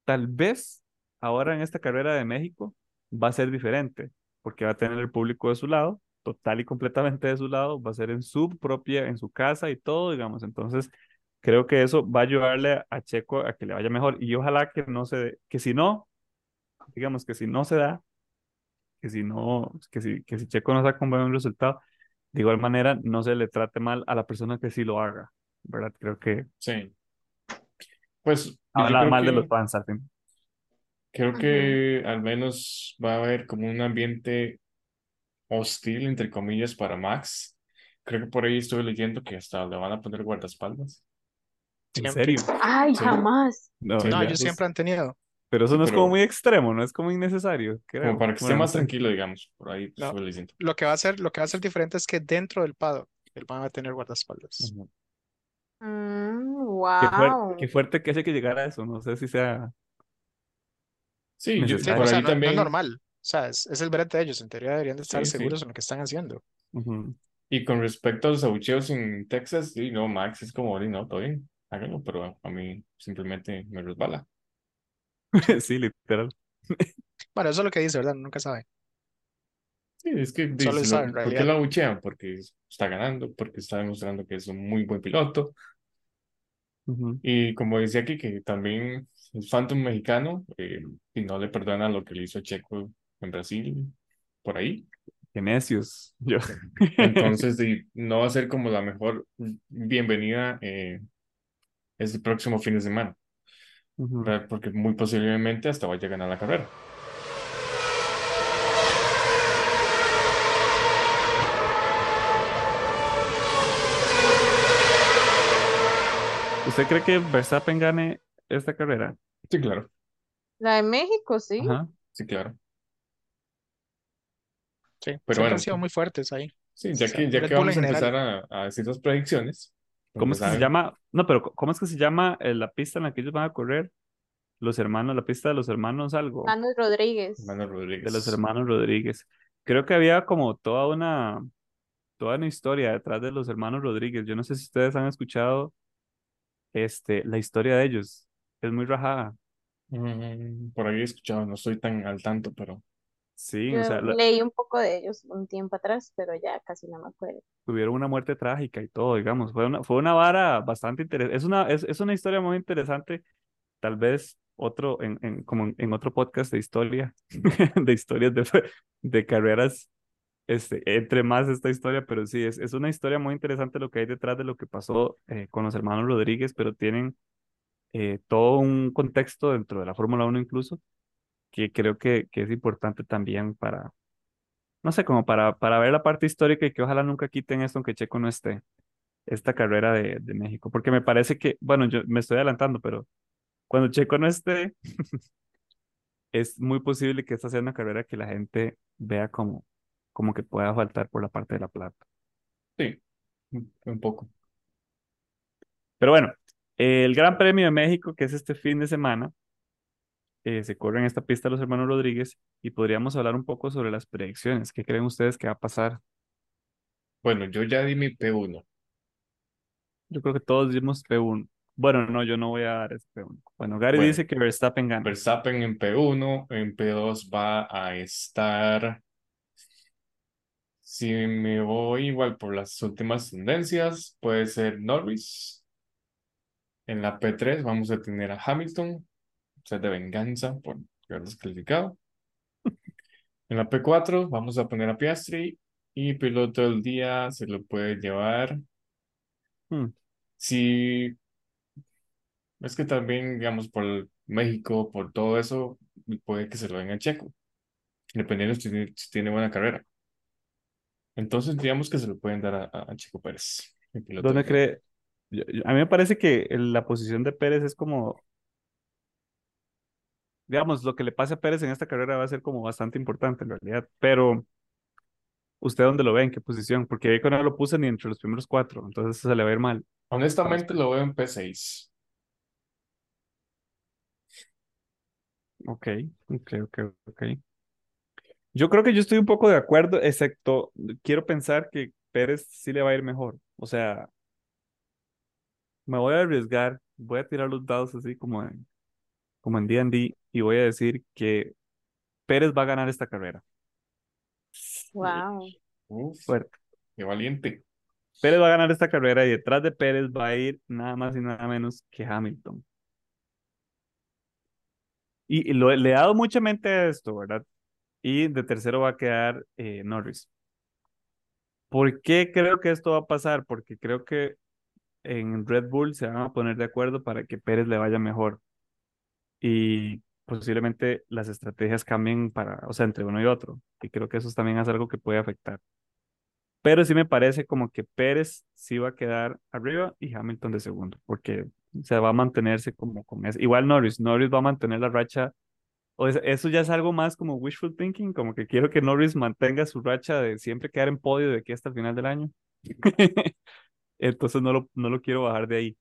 Tal vez ahora en esta carrera de México va a ser diferente, porque va a tener el público de su lado, total y completamente de su lado, va a ser en su propia, en su casa y todo, digamos. Entonces, creo que eso va a ayudarle a Checo a que le vaya mejor. Y ojalá que no se que si no, digamos que si no se da, que si no, que si, que si Checo no saca un buen resultado, de igual manera no se le trate mal a la persona que sí lo haga, ¿verdad? Creo que Sí. Pues yo habla creo mal de los fans al fin. creo que al menos va a haber como un ambiente hostil, entre comillas, para Max. Creo que por ahí estuve leyendo que hasta le van a poner guardaespaldas. ¿En serio? Ay, Sí. jamás. No, Sí, No, ellos siempre han tenido. Pero eso Sí, no es pero- como muy extremo, no es como innecesario, creo. Como para que esté Bueno, no más tranquilo, digamos. Por ahí No. estuve leyendo. Lo que va a ser, lo que va a ser diferente es que dentro del paddock él va a tener guardaespaldas. Ujú. Mm, Qué, fuer- wow. qué fuerte que haya que llegar a eso, no sé si sea... Sí, yo, Sí, o sea, ahí no, no también. es normal. O sea, es, es el brete de ellos. En teoría deberían de estar Sí, sí. seguros en lo que están haciendo. Ujú. Y con respecto a los abucheos en Texas, sí, no, Max es como, "Sí, no, todo bien, háganlo, pero a mí simplemente me resbala. Sí, literal. Bueno, eso es lo que dice, ¿verdad? Nunca sabe. Sí, es que Solo dice, sabe, lo- en ¿por qué lo abuchean? Porque está ganando, porque está demostrando que es un muy buen piloto. Ujú. Y como decía aquí, que también el Phantom mexicano, eh, y no le perdona lo que le hizo a Checo en Brasil, por ahí. Qué necios. Yo. Entonces, sí, no va a ser como la mejor bienvenida eh, este próximo fin de semana, Porque muy posiblemente hasta vaya a ganar la carrera. ¿Usted cree que Verstappen gane esta carrera? Sí, claro, La de México, sí. Ajá. sí, claro. Sí, Pero siempre bueno, han sido muy fuertes ahí. Sí, ya O sea, que, ya que vamos a empezar a, a decir las predicciones. ¿Cómo es que se llama? No, pero ¿cómo es que se llama eh, la pista en la que ellos van a correr? Los hermanos, la pista de los hermanos algo. Manuel Rodríguez. Manuel Rodríguez. de los hermanos Rodríguez. Creo que había como toda una, toda una historia detrás de los hermanos Rodríguez. Yo no sé si ustedes han escuchado este, la historia de ellos. Es muy rajada. Mm, por ahí he escuchado, no estoy tan al tanto, pero Sí, o Yo sea, la- leí un poco de ellos un tiempo atrás, pero ya casi no me acuerdo. tuvieron una muerte trágica y todo, digamos. Fue una, fue una vara bastante interesante. Es una, es, es una historia muy interesante. Tal vez otro, en, en, como en, en otro podcast de historia, de historias de, de carreras, este, entre más esta historia, pero sí, es, es una historia muy interesante lo que hay detrás de lo que pasó eh, con los hermanos Rodríguez, pero tienen eh, todo un contexto dentro de la Fórmula 1 incluso, que creo que, que es importante también para, no sé, como para, para ver la parte histórica y que ojalá nunca quiten esto aunque Checo no esté, esta carrera de, de México, porque me parece que, bueno, yo me estoy adelantando, pero cuando Checo no esté, es muy posible que esta sea una carrera que la gente vea como, como que pueda faltar por la parte de la plata. sí, un poco. Pero bueno, el Gran Premio de México, que es este fin de semana, eh, se corre en esta pista los hermanos Rodríguez y podríamos hablar un poco sobre las predicciones. ¿Qué creen ustedes que va a pasar? Bueno, yo ya di mi P1. Yo creo que todos dimos P1. Bueno, no, yo no voy a dar ese P1. Bueno, Gary Bueno. dice que Verstappen gana. Verstappen en P1, en P2 va a estar. Si me voy igual por las últimas tendencias, puede ser Norris. En la P3 vamos a tener a Hamilton, sea, de venganza por haber descalificado. En la P4 vamos a poner a Piastri y piloto del día se lo puede llevar. Hmm. Si es que también, digamos, por México, por todo eso, puede que se lo den a Checo, dependiendo si tiene, si tiene buena carrera. Entonces, digamos que se lo pueden dar a, a- Checo Pérez, el piloto ¿Dónde cree? a mí me parece que la posición de Pérez es como, digamos, lo que le pase a Pérez en esta carrera va a ser como bastante importante en realidad. Pero, ¿usted dónde lo ve? ¿En qué posición? Porque ahí no lo puse ni entre los primeros cuatro, entonces se le va a ir mal. Honestamente, lo veo en P6. Ok, ok, ok, ok. Yo creo que yo estoy un poco de acuerdo, excepto quiero pensar que Pérez sí le va a ir mejor. O sea, me voy a arriesgar, voy a tirar los dados así como en, como en D&D y voy a decir que Pérez va a ganar esta carrera. Wow. Uf, Fuerte. qué valiente. Pérez va a ganar esta carrera y detrás de Pérez va a ir nada más y nada menos que Hamilton. Y, y lo, le he dado mucha mente a esto, ¿verdad? Y de tercero va a quedar eh, Norris. ¿Por qué creo que esto va a pasar? Porque creo que en Red Bull se van a poner de acuerdo para que Pérez le vaya mejor. Y posiblemente las estrategias cambien para, o sea, entre uno y otro. Y creo que eso también es algo que puede afectar. Pero sí me parece como que Pérez sí va a quedar arriba y Hamilton de segundo, porque se va a mantenerse como con eso. Igual Norris, Norris va a mantener la racha. O eso ya es algo más como wishful thinking, como que quiero que Norris mantenga su racha de siempre quedar en podio de aquí hasta el final del año. Entonces no lo, no lo quiero bajar de ahí.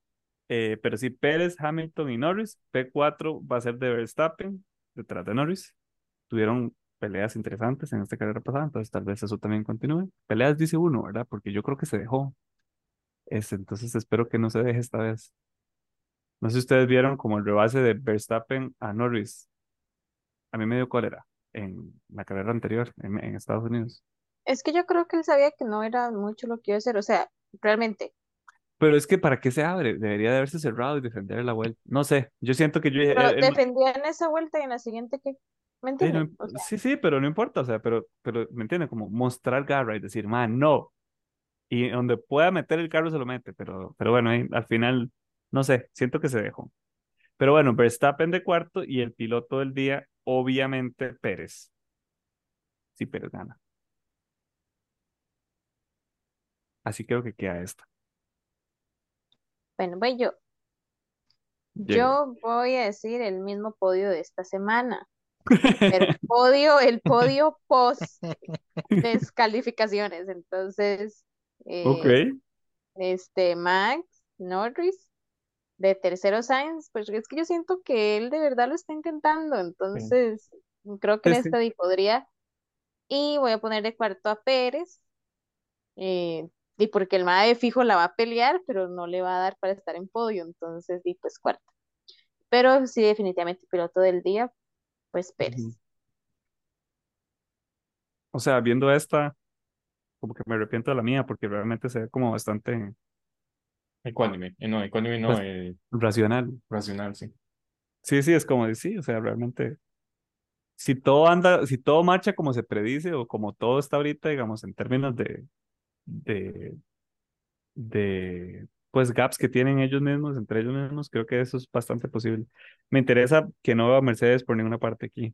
Eh, pero sí, Pérez, Hamilton y Norris. P4 va a ser de Verstappen, detrás de Norris. Tuvieron peleas interesantes en esta carrera pasada, entonces tal vez eso también continúe. Peleas dice uno, ¿verdad? Porque yo creo que se dejó. Ese, entonces espero que no se deje esta vez. No sé si ustedes vieron como el rebase de Verstappen a Norris. A mí me dio cólera en la carrera anterior en, en Estados Unidos. Es que yo creo que él sabía que no era mucho lo que iba a hacer, o sea, realmente. Pero es que ¿para qué se abre? Debería de haberse cerrado y defender la vuelta. No sé, yo siento que yo... Pero él no- defendía en esa vuelta y en la siguiente que, ¿me no entiendes? imp- O sea, sí, sí, pero no importa, o sea, pero, pero ¿me entiendes? Como mostrar garra y decir, man, no. Y donde pueda meter el carro se lo mete, pero, pero bueno, ahí, al final, no sé, siento que se dejó. Pero bueno, Verstappen de cuarto y el piloto del día, obviamente Pérez. Sí, Pérez gana. Así creo que queda esta. Bueno, voy yo. Yo voy a decir el mismo podio de esta semana, el podio, el podio post descalificaciones. Entonces, eh, este Max Norris de tercero Sainz, pues es que yo siento que él de verdad lo está intentando, entonces creo que en Sí, esta podría. Y voy a poner de cuarto a Pérez, eh, y porque el MAE fijo la va a pelear, pero no le va a dar para estar en podio, entonces di pues cuarto. Pero sí, definitivamente piloto del día, pues Pérez. O sea, viendo esta, como que me arrepiento de la mía, porque realmente se ve como bastante Ecuánime. Eh, no, ecuánime no, Pues- eh, racional. racional, sí. Sí, sí, es como decir, o sea, realmente, si todo anda, si todo marcha como se predice o como todo está ahorita, digamos, en términos de, de, de, pues, gaps que tienen ellos mismos, entre ellos mismos, creo que eso es bastante posible. Me interesa que no vea a Mercedes por ninguna parte aquí.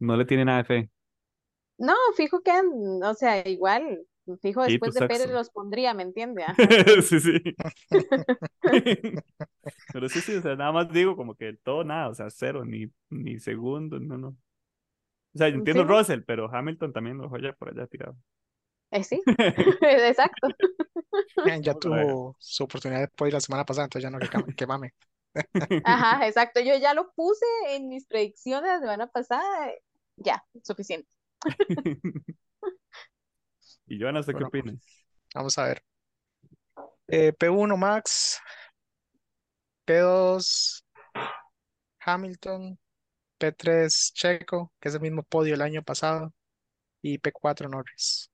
No le tiene nada de fe. No, fijo que, o sea, igual, fijo Sí, después tu de Pérez los pondría, ¿me entiende? Sí, sí. Pero sí, sí, o sea, nada más digo como que todo nada, o sea, cero, ni, ni segundo, no, no. O sea, yo entiendo Sí. Russell, pero Hamilton también lo dejó ya por allá tirado. Eh, sí, exacto. Ya tuvo su oportunidad de poder la semana pasada, entonces ya no que, que mame. Ajá, exacto. Yo ya lo puse en mis predicciones la semana pasada. Ya, suficiente. Y sé qué Bueno, opinas. Vamos a ver. Eh, P1 Max, P2 Hamilton, P3 Checo, que es el mismo podio el año pasado, y P4 Norris.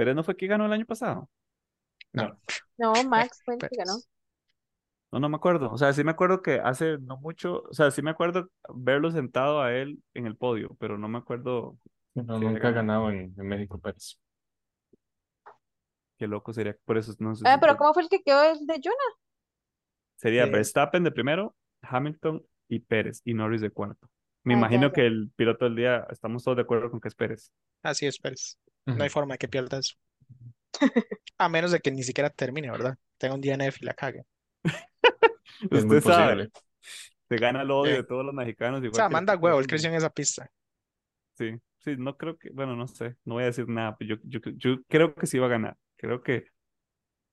Pero no fue que ganó el año pasado. No, No, Eh, Max fue el que Pérez. ganó. No, no me acuerdo. O sea, sí me acuerdo que hace no mucho, o sea, sí me acuerdo verlo sentado a él en el podio, pero no me acuerdo no, Sí, nunca ha ganado. en, en México Pérez. qué loco sería. Por eso no sé Ah, si pero fue- ¿cómo fue el que quedó el de Jonah? sería Eh, Verstappen de primero, Hamilton y Pérez, y Norris de cuarto. Me Ah, ya, imagino ya. que el piloto del día, estamos todos de acuerdo con que es Pérez. Así es, Pérez. No hay forma de que pierda eso. A menos de que ni siquiera termine, ¿verdad? Tenga un DNF y la cague. Es muy Usted sabe, posible. se gana el odio Eh, de todos los mexicanos. O sea, manda huevo, él creció en esa pista. Sí, sí, no creo que, bueno, no sé, no voy a decir nada, pero yo, yo, yo creo que sí va a ganar. Creo que,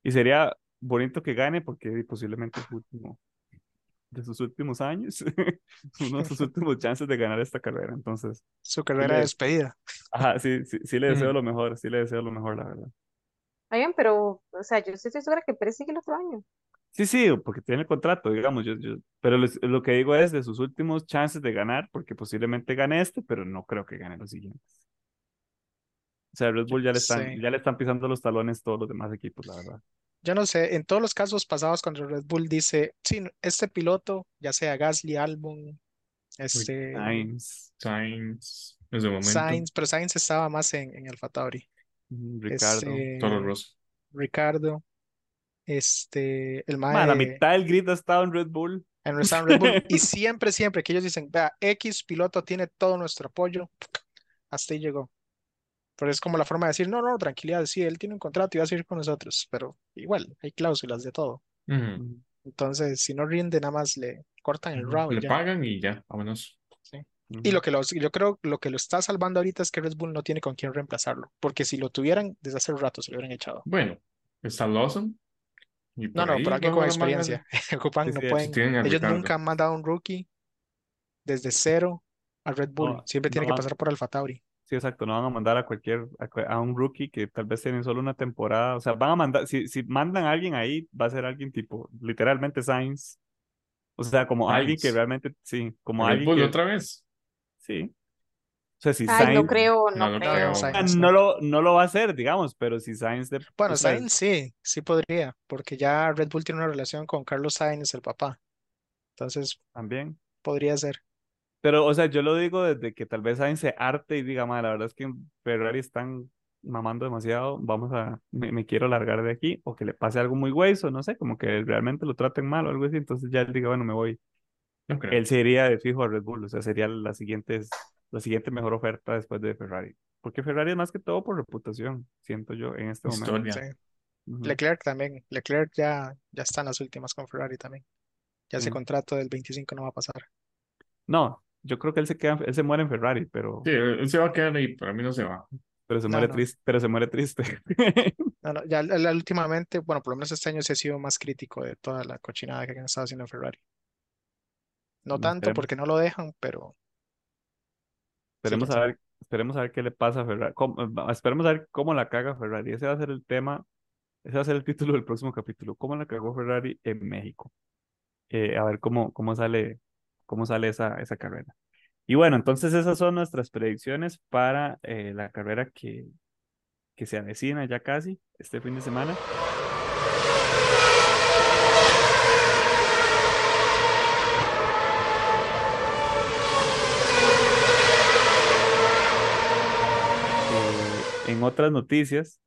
y sería bonito que gane porque posiblemente es último, de sus últimos años, uno de sus últimos chances de ganar esta carrera. Entonces, Su sí carrera de le, despedida. ajá, sí, sí, sí le deseo lo mejor, sí le deseo lo mejor, la verdad. Oigan, pero, o sea, yo sí estoy segura que Pérez sigue el otro año. Sí, sí, porque tiene el contrato, digamos, yo, yo, pero les- lo que digo es de sus últimos chances de ganar, porque posiblemente gane este, pero no creo que gane los siguientes. O sea, Red Bull ya le están, sé. ya le están pisando los talones todos los demás equipos, la verdad. Yo no sé, en todos los casos pasados cuando Red Bull dice, sí, este piloto, ya sea Gasly, Albon, este, Sainz, Sainz, en momento, Sainz, pero Sainz estaba más en, en el Tauri. mm, Ricardo. Toro Este, Rosso. Ricardo, este, el Ma, la mae, mitad del grid ha estado en Red Bull. en Red Bull. Y siempre, siempre que ellos dicen, vea, X piloto tiene todo nuestro apoyo, hasta ahí llegó. Pero es como la forma de decir, no, no, tranquilidad, sí, él tiene un contrato y va a seguir con nosotros, pero igual, hay cláusulas de todo. Ujú. Entonces, si no rinde, nada más le cortan el round y Le ya. pagan y ya, vámonos. Y lo que los, yo creo lo que lo está salvando ahorita es que Red Bull no tiene con quién reemplazarlo, porque si lo tuvieran, desde hace rato se lo hubieran echado. Bueno, está Lawson. Y No, no, pero alguien con experiencia. Ocupan, Sí, no sí, pueden, ellos nunca han mandado a un rookie desde cero a Red Bull. No, Siempre tiene no que van- pasar por Alfa Tauri. Sí, exacto, no van a mandar a cualquier, a, un rookie que tal vez tiene solo una temporada, o sea, van a mandar, si, si mandan a alguien ahí, va a ser alguien tipo, literalmente Sainz, o sea, como alguien que realmente, sí, como Red alguien Bull que, otra vez. sí, o sea, si Ay, no Sainz, creo, No, no no creo. creo. No, Sainz no no. lo, no lo va a hacer, digamos, pero si Sainz de, Bueno, o sea, Sainz sí, sí podría, porque ya Red Bull tiene una relación con Carlos Sainz, el papá. Entonces, también, podría ser. Pero, o sea, yo lo digo desde que tal vez Sainz se arte y diga, "Ma, la verdad es que en Ferrari están mamando demasiado, vamos a, me, me quiero largar de aquí, o que le pase algo muy güey, o no sé, como que realmente lo traten mal o algo así, entonces ya él diga, bueno, me voy. No él se iría de fijo a Red Bull, o sea, sería la siguiente, la siguiente mejor oferta después de Ferrari. Porque Ferrari es más que todo por reputación, siento yo, en este momento. Historia. Sí. Leclerc también. Leclerc ya, ya está en las últimas con Ferrari también. Ya ese Sí. contrato del 25 no va a pasar. No, yo creo que él se queda, él se muere en Ferrari, pero, Sí, él se va a quedar ahí, pero a mí no se va. pero se No, muere no. triste, pero se muere triste. No, no, ya, últimamente, bueno, por lo menos este año sí ha sido más crítico de toda la cochinada que han estado haciendo en Ferrari. No No, tanto esperemos. porque no lo dejan, pero Esperemos quién a ver, esperemos a ver qué le pasa a Ferrari. cómo- esperemos a ver cómo la caga Ferrari. Ese va a ser el tema, ese va a ser el título del próximo capítulo. ¿Cómo la cagó Ferrari en México? Eh, a ver cómo, cómo sale, cómo sale esa, esa carrera. Y bueno, entonces esas son nuestras predicciones para eh, la carrera que, que se avecina ya casi este fin de semana. Eh, en otras noticias,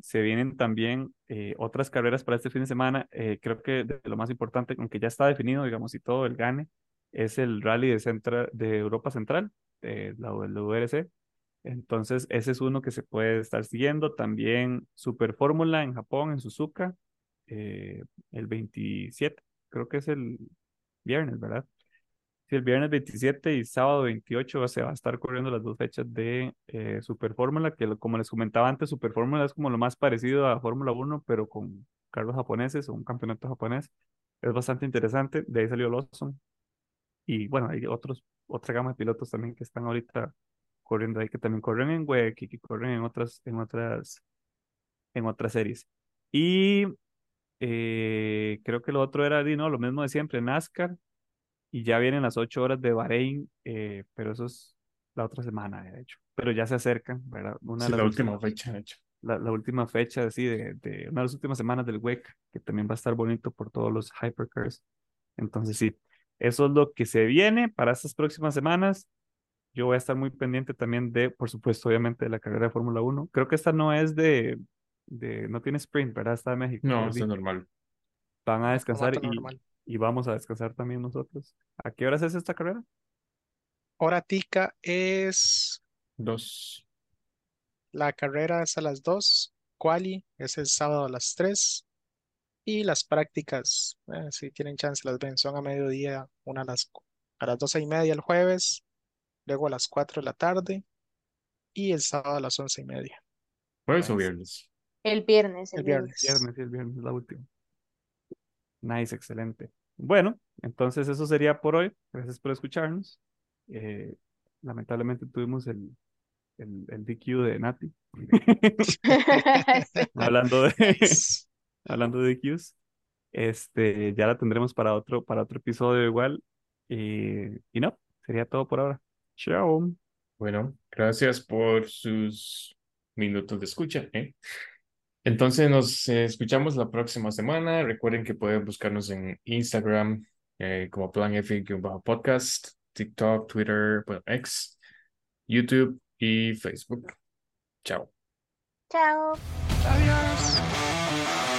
se vienen también eh, otras carreras para este fin de semana. Eh, creo que de lo más importante, aunque ya está definido, digamos, y todo el gane, es el Rally de, Europa Central, eh, la WRC. Entonces, ese es uno que se puede estar siguiendo. También Super Fórmula en Japón, en Suzuka, eh, el 27, creo que es el viernes, ¿verdad? Sí, el viernes 27 y sábado 28 se va a estar corriendo las dos fechas de eh, Super Fórmula, que como les comentaba antes, Super Fórmula es como lo más parecido a Fórmula 1, pero con carros japoneses o un campeonato japonés. Es bastante interesante. De ahí salió Lawson. Y bueno, hay otros, otra gama de pilotos también que están ahorita corriendo ahí, que también corren en WEC y que corren en otras, en otras, en otras series. Y eh, creo que lo otro era, no, lo mismo de siempre, NASCAR. Y ya vienen las ocho horas de Bahrein, eh, pero eso es la otra semana, de hecho. Pero ya se acercan, ¿verdad? Una Sí, de la las última últimas- fecha, de hecho. la, la última fecha, así, de, de una de las últimas semanas del WEC, que también va a estar bonito por todos los hypercars. Entonces, sí, eso es lo que se viene para estas próximas semanas. Yo voy a estar muy pendiente también de, por supuesto, obviamente, de la carrera de Fórmula 1. Creo que esta no es de, de, no tiene sprint, ¿verdad? Está de México. No, está normal. Van a descansar y, normal. y vamos a descansar también nosotros. ¿A qué horas es esta carrera? Hora tica es Dos. la carrera es a las 2, quali es el sábado a las 3 y las prácticas, eh, si tienen chance, las ven, son a mediodía, una a las, a las 12 y media el jueves, luego a las 4 de la tarde y el sábado a las 11 y media. ¿Jueves o viernes? El viernes, el El viernes. viernes. El viernes es la última. Nice, excelente. Bueno, entonces eso sería por hoy. Gracias por escucharnos. Eh, lamentablemente tuvimos el, el, el DQ de Nati. Hablando de. Hablando de DQs. Este, ya la tendremos para otro, para otro episodio igual. Y, y no, sería todo por ahora. Chao. Bueno, gracias por sus minutos de escucha, ¿eh? Entonces nos eh, escuchamos la próxima semana. Recuerden que pueden buscarnos en Instagram eh, como Plan F-podcast, TikTok, Twitter, bueno, X, YouTube y Facebook. Chao. Chao. Adiós.